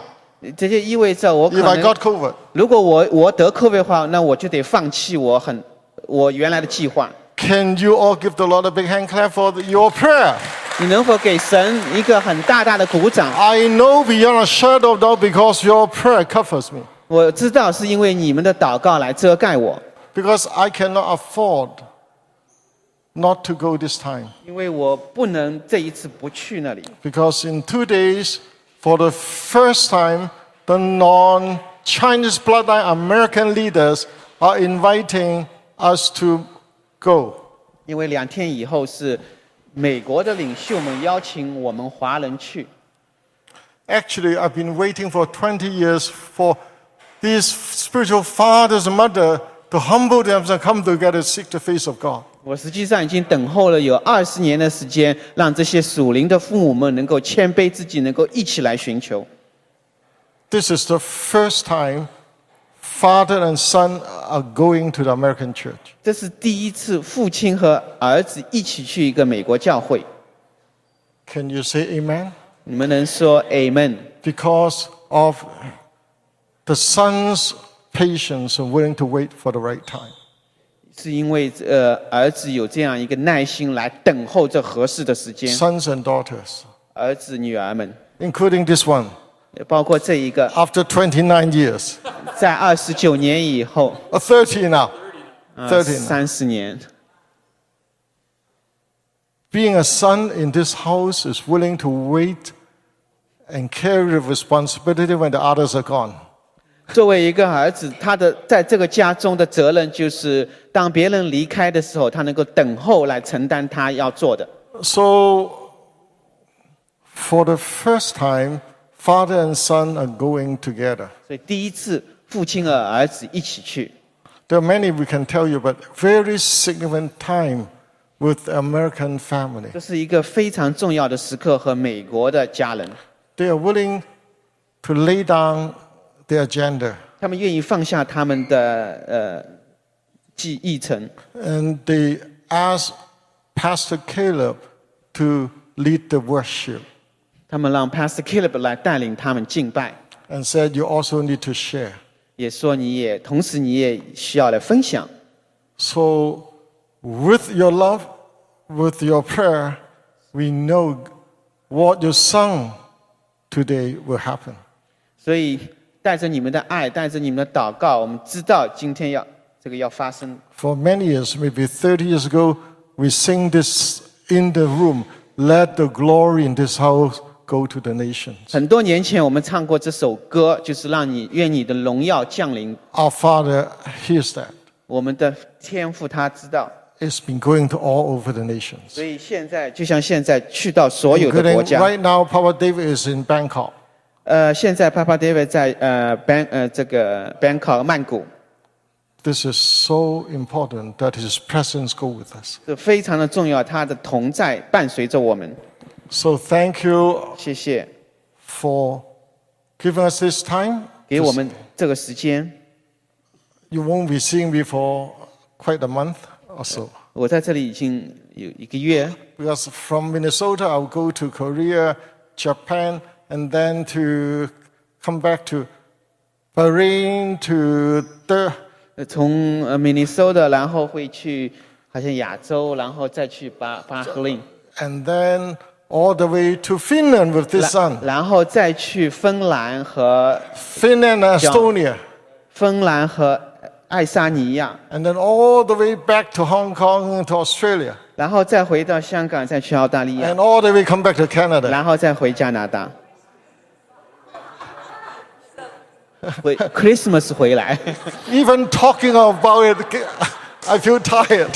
这就意味着我可 if I 能 got COVID. 如果我我得 COVID 的话，那我就得放弃我很我原来的计划。 Can you all give the Lord a big hand clap for the- your prayer? 你能否给神一个很大大的鼓掌？ I know beyond a shadow of doubt because your prayer covers me. 我知道是因为你们的祷告来遮盖我， Because I cannot afford not to go this time. 因为我不能这一次不去那里。 Because in two days, for the first time, the non Chinese bloodline American leaders are inviting us to go. 因为两天以后是美国的领袖们邀请我们华人去。 Actually, I've been waiting for 20 years for these spiritual fathers and mothers to humble themselves and come together to seek the face of God. 我实际上已经等候了有二十年的时间，让这些属灵的父母们能够谦卑自己，能够一起来寻求。 This is the first time father and son are going to the American church. 这是第一次父亲和儿子一起去一个美国教会。 Can you say amen? 你们能说 Amen？ Because of the son's patience and willing to wait for the right time. 是因为呃儿子有这样一个耐心来等候这合适的时间。 Sons and daughters, 儿子女儿们， including this one, 包括这一个， after 29 years, 在二十九年以后， or 30 now, 呃 30三十年， being a son in this house is willing to wait and carry the responsibility when the others are gone. 作为一个儿子，他的在这个家中的责任就是，当别人离开的时候，他能够等候来承担他要做的。So, for the first time, father and son are going together. 所以第一次，父亲和儿子一起去。There are many we can tell you, but very significant time with American family. 这是一个非常重要的时刻，和美国的家人，They are willing to lay down their agenda 他们愿意放下他们的呃记议程， and they ask Pastor Caleb to lead the worship 他们让 Pastor Caleb 来带领他们敬拜， and said, You also need to share. 也说你也同时你也需要来分享。 So, with your love, with your prayer, we know what you sung today will happen. 所以 带着你们的爱，带着你们的祷告，我们知道今天要这个要发生。 For many years, maybe 30 years ago, we sing this in the room Let the glory in this house go to the nations. 很多年前我们唱过这首歌，就是让你愿你的荣耀降临。 Our Father hears that. 我们的天父他知道， It's been going to all over the nations. 所以现在就像现在去到所有的国 Including 家。 right now, Papa David is in Bangkok. 呃，现在 Papa David 在呃 Bang 呃这个 Bangkok 曼谷， This is so important that His presence go with us. 这非常的重要，他的同在伴随着我们。 So thank you 谢谢， for giving us this time. 给我们这个时间。 You won't be seeing me for quite a month or so. 我在这里已经有一个月， Because from Minnesota, I'll go to Korea, Japan, and then to come back to Bahrain to the 从 Minnesota，然后会去好像亚洲，然后再去巴巴赫林，and then all the way to Finland with this son. 然后再去芬兰和 Finland, Estonia, 芬兰和爱沙尼亚，and then all the way back to Hong Kong and to Australia, 然后再回到香港，再去澳大利亚，and，all the way come back to Canada. 然后再回加拿大。回 Christmas [laughs] 回来， Even talking about it, I feel tired.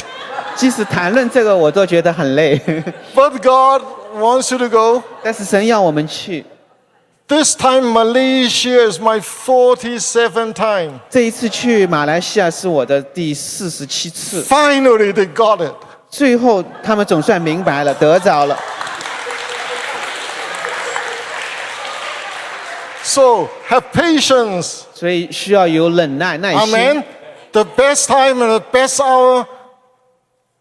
即使谈论这个，我都觉得很累。 But God wants you to go. 但是神要我们去， This time, Malaysia is my 47th time. 这一次去马来西亚是我的第四十七次。 Finally, they got it. 最后他们总算明白了，得着了。 So have patience. 所以需要有忍耐、耐心。 Amen. The best time and the best hour,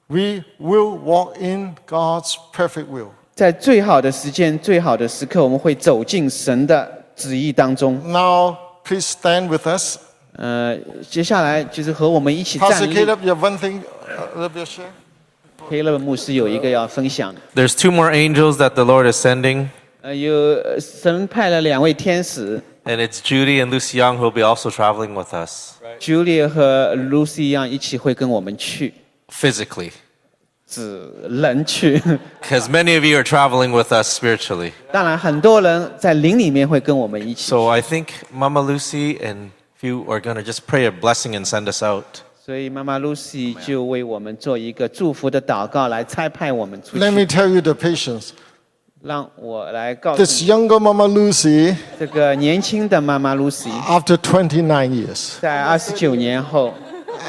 we will walk in God's perfect will. 在最好的时间、最好的时刻，我们会走进神的旨意当中。 Now, please stand with us. 呃，接下来就是和我们一起 Pastor 站立。 Caleb, you have one thing uh, that you share? 黑勒牧师有一个要分享的， There's two more angels that the Lord is sending, 呃，有呃神派了两位天使 and it's Judy and Lucy Young who will be also traveling with us ，Julie 和 Lucy 一样，一起会跟我们去， physically. 只人去。 [laughs] Because many of you are traveling with us spiritually. 当然，很多人在灵里面会跟我们一起， So I think Mama Lucy and you are going to just pray a blessing and send us out. 所以妈妈 Lucy 就为我们做一个祝福的祷告，来差派我们出 Let me 去。 tell you the patience. 让我来告 This 诉你， younger Mama Lucy, 这个年轻的妈妈 Lucy， after 29 years, 在二十九年后，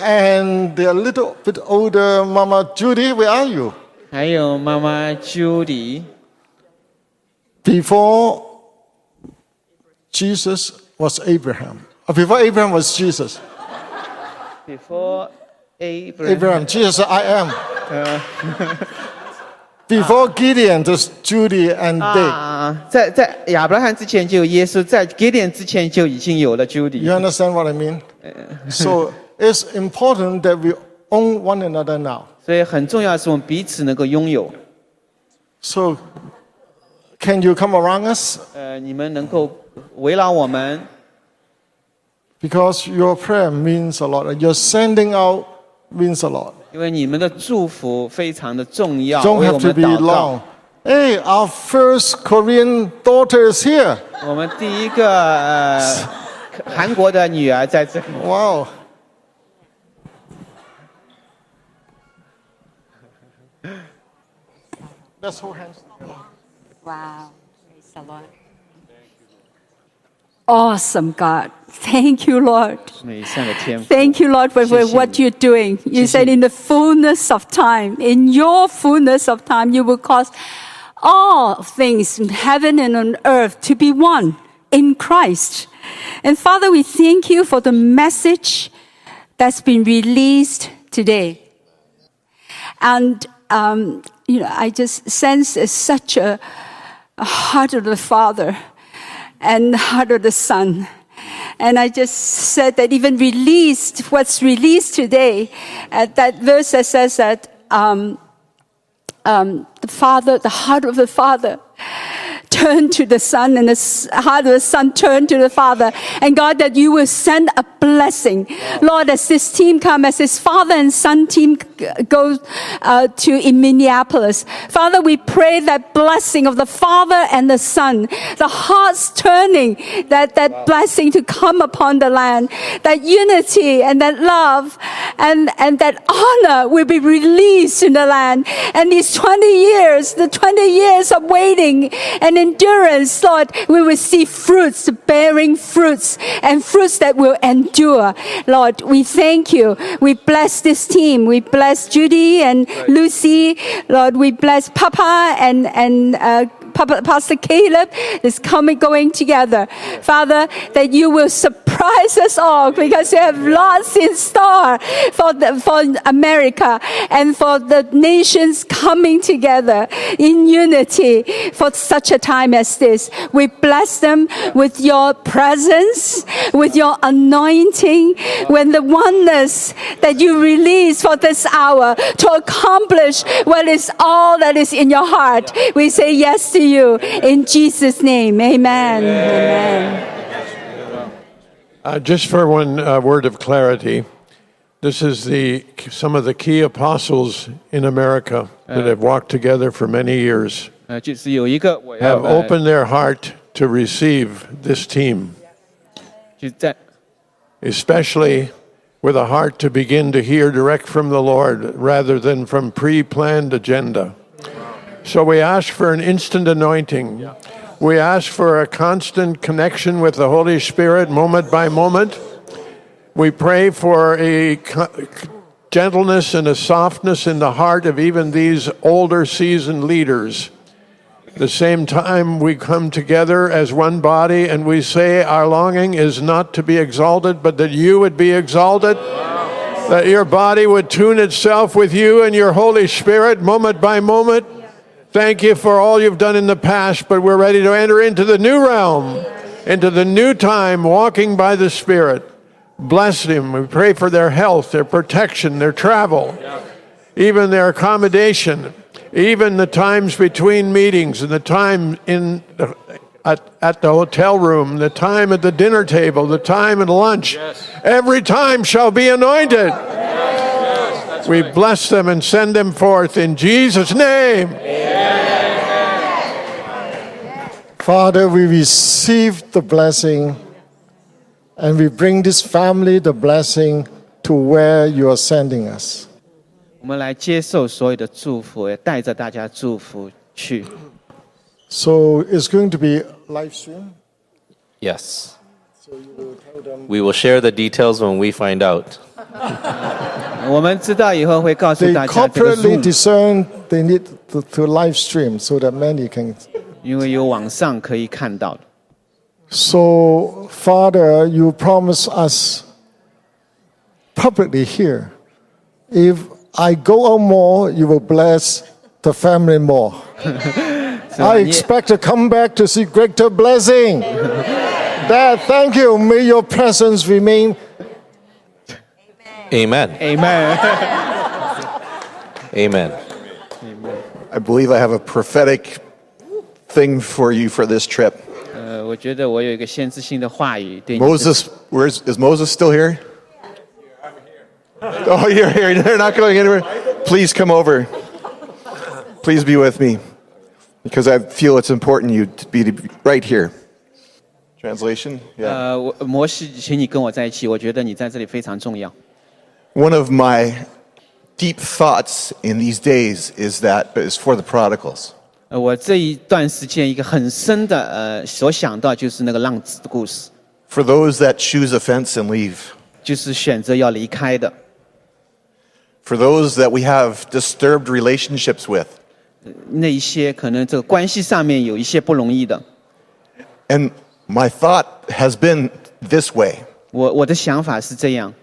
and the little bit older Mama Judy, where are you? 还有妈妈 Judy， Before Jesus was Abraham. Or before Abraham was Jesus. before Abraham， Abraham, Jesus said, I am. [laughs] Before Gideon, there's Judy and Dave. 啊，在在亚伯拉罕之前就有耶稣，在基甸之前就已经有了 Judy。 You understand what I mean? so it's important that we own one another now. 所以很重要的是我们彼此能够拥有。 So can you come around us? 呃，你们能够围绕我们， Because your prayer means a lot. and Your sending out means a lot. 因为你们的祝福非常的重要，Don't 为我 have to 们 be 祷告 long.。Hey, our first Korean daughter is here. 我们第一个呃韩国的女儿在这里，Wow. Let's hold hands. Wow. Praise the Lord. Awesome, God. Thank you, Lord. Thank you, Lord, for, what you're doing. You said in the fullness of time, in your fullness of time, you will cause all things in heaven and on earth to be one in Christ. And Father, we thank you for the message that's been released today. And, um, you know, I just sense such a, a heart of the Father and heart of the Son and I just said that even released, what's released today, uh, that verse that says that um, um, the Father, the heart of the Father, turn to the Son, and the heart of the Son turn to the Father. And God, that you will send a blessing, Lord, as this team come, as this Father and Son team g- go uh, to in Minneapolis. Father, we pray that blessing of the Father and the Son, the hearts turning, that that blessing to come upon the land, that unity and that love and and that honor will be released in the land. And these 20 years, the 20 years of waiting and endurance, Lord, we will see fruits, bearing fruits and fruits that will endure. Lord, we thank you. We bless this team. We bless Judy and Lucy. Lord, we bless Papa and, and, uh, Pastor Caleb is coming, going together. Father, that you will surprise us all because you have lots in store for, the, for America and for the nations coming together in unity for such a time as this. We bless them with your presence, with your anointing, when the oneness that you release for this hour to accomplish what is all that is in your heart. We say yes to you you in Jesus' name. Amen. Amen. Uh, just for one uh, word of clarity, this is the some of the key apostles in America that have walked together for many years have opened their heart to receive this team, especially with a heart to begin to hear direct from the Lord rather than from pre planned agenda. So we ask for an instant anointing. We ask for a constant connection with the Holy Spirit moment by moment. We pray for a gentleness and a softness in the heart of even these older seasoned leaders. The same time, we come together as one body and we say our longing is not to be exalted, but that you would be exalted. That your body would tune itself with you and your Holy Spirit moment by moment. Thank you for all you've done in the past, but we're ready to enter into the new realm, into the new time, walking by the Spirit. Bless them. We pray for their health, their protection, their travel, even their accommodation, even the times between meetings and the time in the, at, at the hotel room, the time at the dinner table, the time at lunch. Every time shall be anointed. we bless them and send them forth in Jesus' name. Father, we receive the blessing and we bring this family the blessing to where you are sending us. 我们来接受所有的祝福，也带着大家祝福去。 So it's going to be live stream. Yes. We will share the details when we find out. [laughs] 我们知道以后会告诉 They 大家这个 corporately Zoom， discern they need to, to live stream so that many can. 因为有网上可以看到的。 So, Father, you promise us publicly here if I go out more, you will bless the family more. [laughs] I expect to come back to see greater blessing. [laughs] Dad, thank you. May your presence remain. Amen. [laughs] Amen. Amen. I believe I have a prophetic thing for you for this trip. 呃，我觉得我有一个先知性的话语对你的 Moses, where's is Moses still here? Oh, you're here. They're not going anywhere. Please come over. Please be with me, because I feel it's important you to be right here. Translation. Yeah. 呃，我摩西，请你跟我在一起，我觉得你在这里非常重要。 One of my deep thoughts in these days is that is for the prodigals. 呃，我这一段时间一个很深的呃所想到就是那个浪子的故事， For those that choose offense and leave. 就是选择要离开的， For those that we have disturbed relationships with. 那一些可能这个关系上面有一些不容易的。 And my thought has been this way 我我的想法是这样，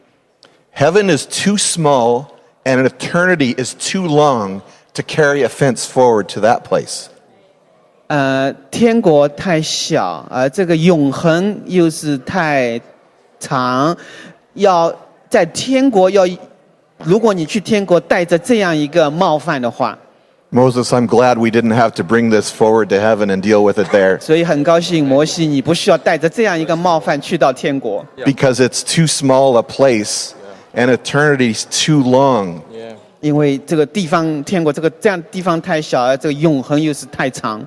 Heaven is too small, and an eternity is too long to carry offense forward to that place. 呃，天国太小，而、这个永恒又是太 长，要在天国要，如果你去天国带着这样一个冒犯的话， Moses, I'm glad we didn't have to bring this forward to heaven and deal with it there 所以很高兴摩西你不需要带着这样一个冒犯去到天国， because it's too small a place and eternity's too long. 因为这个地方天国这个这样地方太小，而这个永恒又是太长。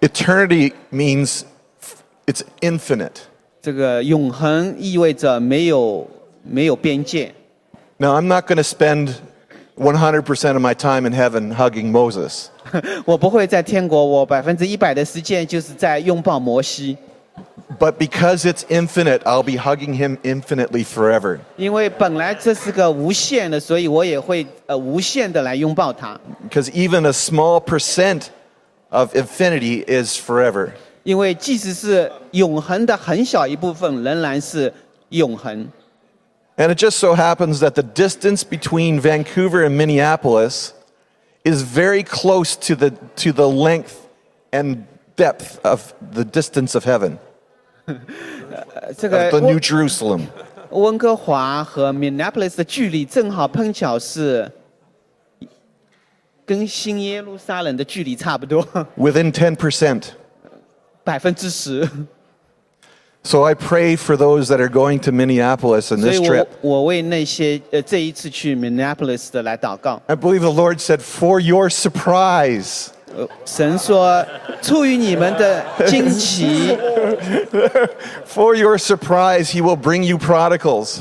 Eternity means it's infinite. 这个永恒意味着没有没有边界。 Now, I'm not going to spend 100% of my time in heaven hugging Moses. [laughs] 我不会在天国，我百分之一百的时间就是在拥抱摩西， But because it's infinite, I'll be hugging him infinitely forever. 因为本来这是个无限的，所以我也会呃无限的来拥抱他。 Because even a small percent of infinity is forever. 因为即使是永恒的很小一部分，仍然是永恒。 And it just so happens that the distance between Vancouver and Minneapolis is very close to the, to the length and depth of the distance of heaven, 呃[laughs] 这个 of the New 温 Jerusalem. 温哥华和 Minneapolis 的距离正好碰巧是跟新耶路撒冷的距离差不多， within [laughs] 10%. 百分之十。 So I pray for those that are going to Minneapolis in 所以 this 我 trip. 我为那些呃这一次去 Minneapolis 的来祷告。 I believe the Lord said, for your surprise. 呃神说，出于你们的惊奇， [laughs] For your surprise, He will bring you prodigals.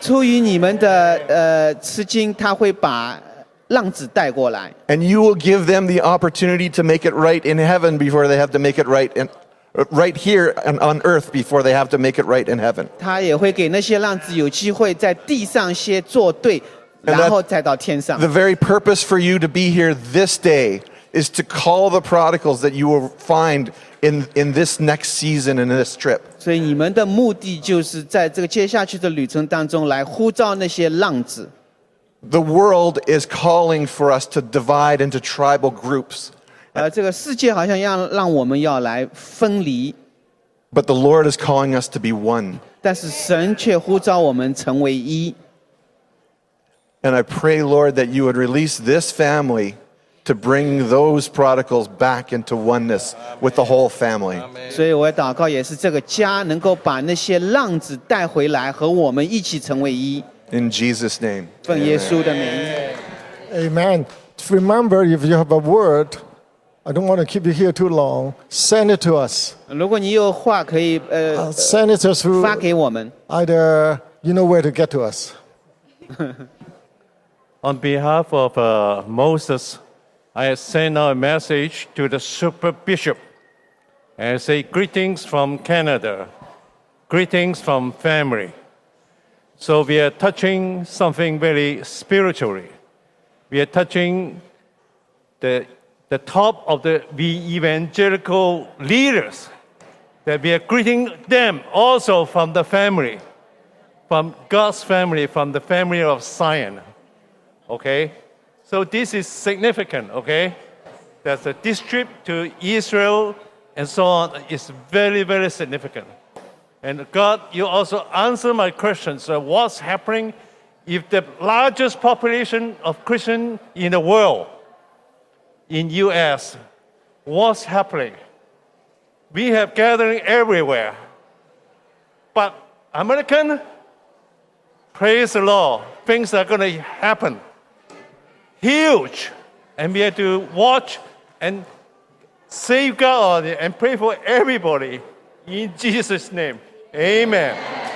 出于你们的呃吃惊，他会把浪子带过来， And you will give them the opportunity to make it right in heaven before they have to make it right in, uh, right here and on earth before they have to make it right in heaven. 他也会给那些浪子有机会在地上先做对， And that- 然后再到天上 The。very purpose for you to be here this day is to call the prodigals that you will find in, in this next season and this trip. 所以你们的目的就是在这个接下去的旅程当中来呼召那些浪子。 The world is calling for us to divide into tribal groups, 呃，这个世界好像要让我们要来分离， but the Lord is calling us to be one. 但是神却呼召我们成为一。 And I pray, Lord, that you would release this family to bring those prodigals back into oneness with the whole family. 所以我祷告也是这个家能够把那些浪子带回来，和我们一起成为一。 In Jesus' name. 奉耶稣的名。 Amen. Remember, if you have a word, I don't want to keep you here too long. Send it to us. 如果你有话可以呃 Send it to us through 发给我们， either you know where to get to us. [laughs] On behalf of uh, Moses, I send a message to the super bishop and say greetings from Canada, greetings from family. So we are touching something very spiritually. We are touching the, the top of the we evangelical leaders. That we are greeting them also from the family, from God's family, from the family of Zion. Okay? So this is significant, okay? That the district to Israel and so on is very, very significant. And God, you also answer my question. So what's happening if the largest population of Christian in the world, in US, what's happening? We have gathering everywhere. But American, praise the Lord, things are going to happen. Huge. And we have to watch and safeguard it and pray for everybody in Jesus' name. Amen.